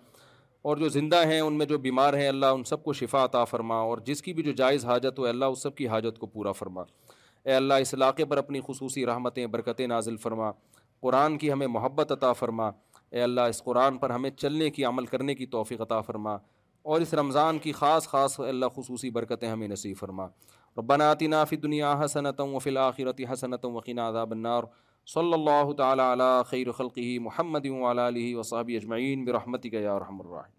اور جو زندہ ہیں ان میں جو بیمار ہیں اللہ ان سب کو شفا عطا فرما اور جس کی بھی جو جائز حاجت ہو اللہ اس سب کی حاجت کو پورا فرما اے اللہ اس علاقے پر اپنی خصوصی رحمتیں برکتیں نازل فرما قرآن کی ہمیں محبت عطا فرما اے اللہ اس قرآن پر ہمیں چلنے کی عمل کرنے کی توفیق عطا فرما اور اس رمضان کی خاص خاص اللہ خصوصی برکتیں ہمیں نصیب فرما ربنا آتنا فی دنیا حسنت و فلاخرتی حسنت قنا عذاب النار صلی اللہ تعالی علی خیر خلقہ محمد و آلہ علیہ وصحبی اجمعین یا غیاحم الرحیم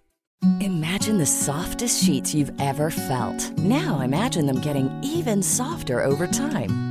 Imagine the softest sheets you've ever felt. Now imagine them getting even softer over time.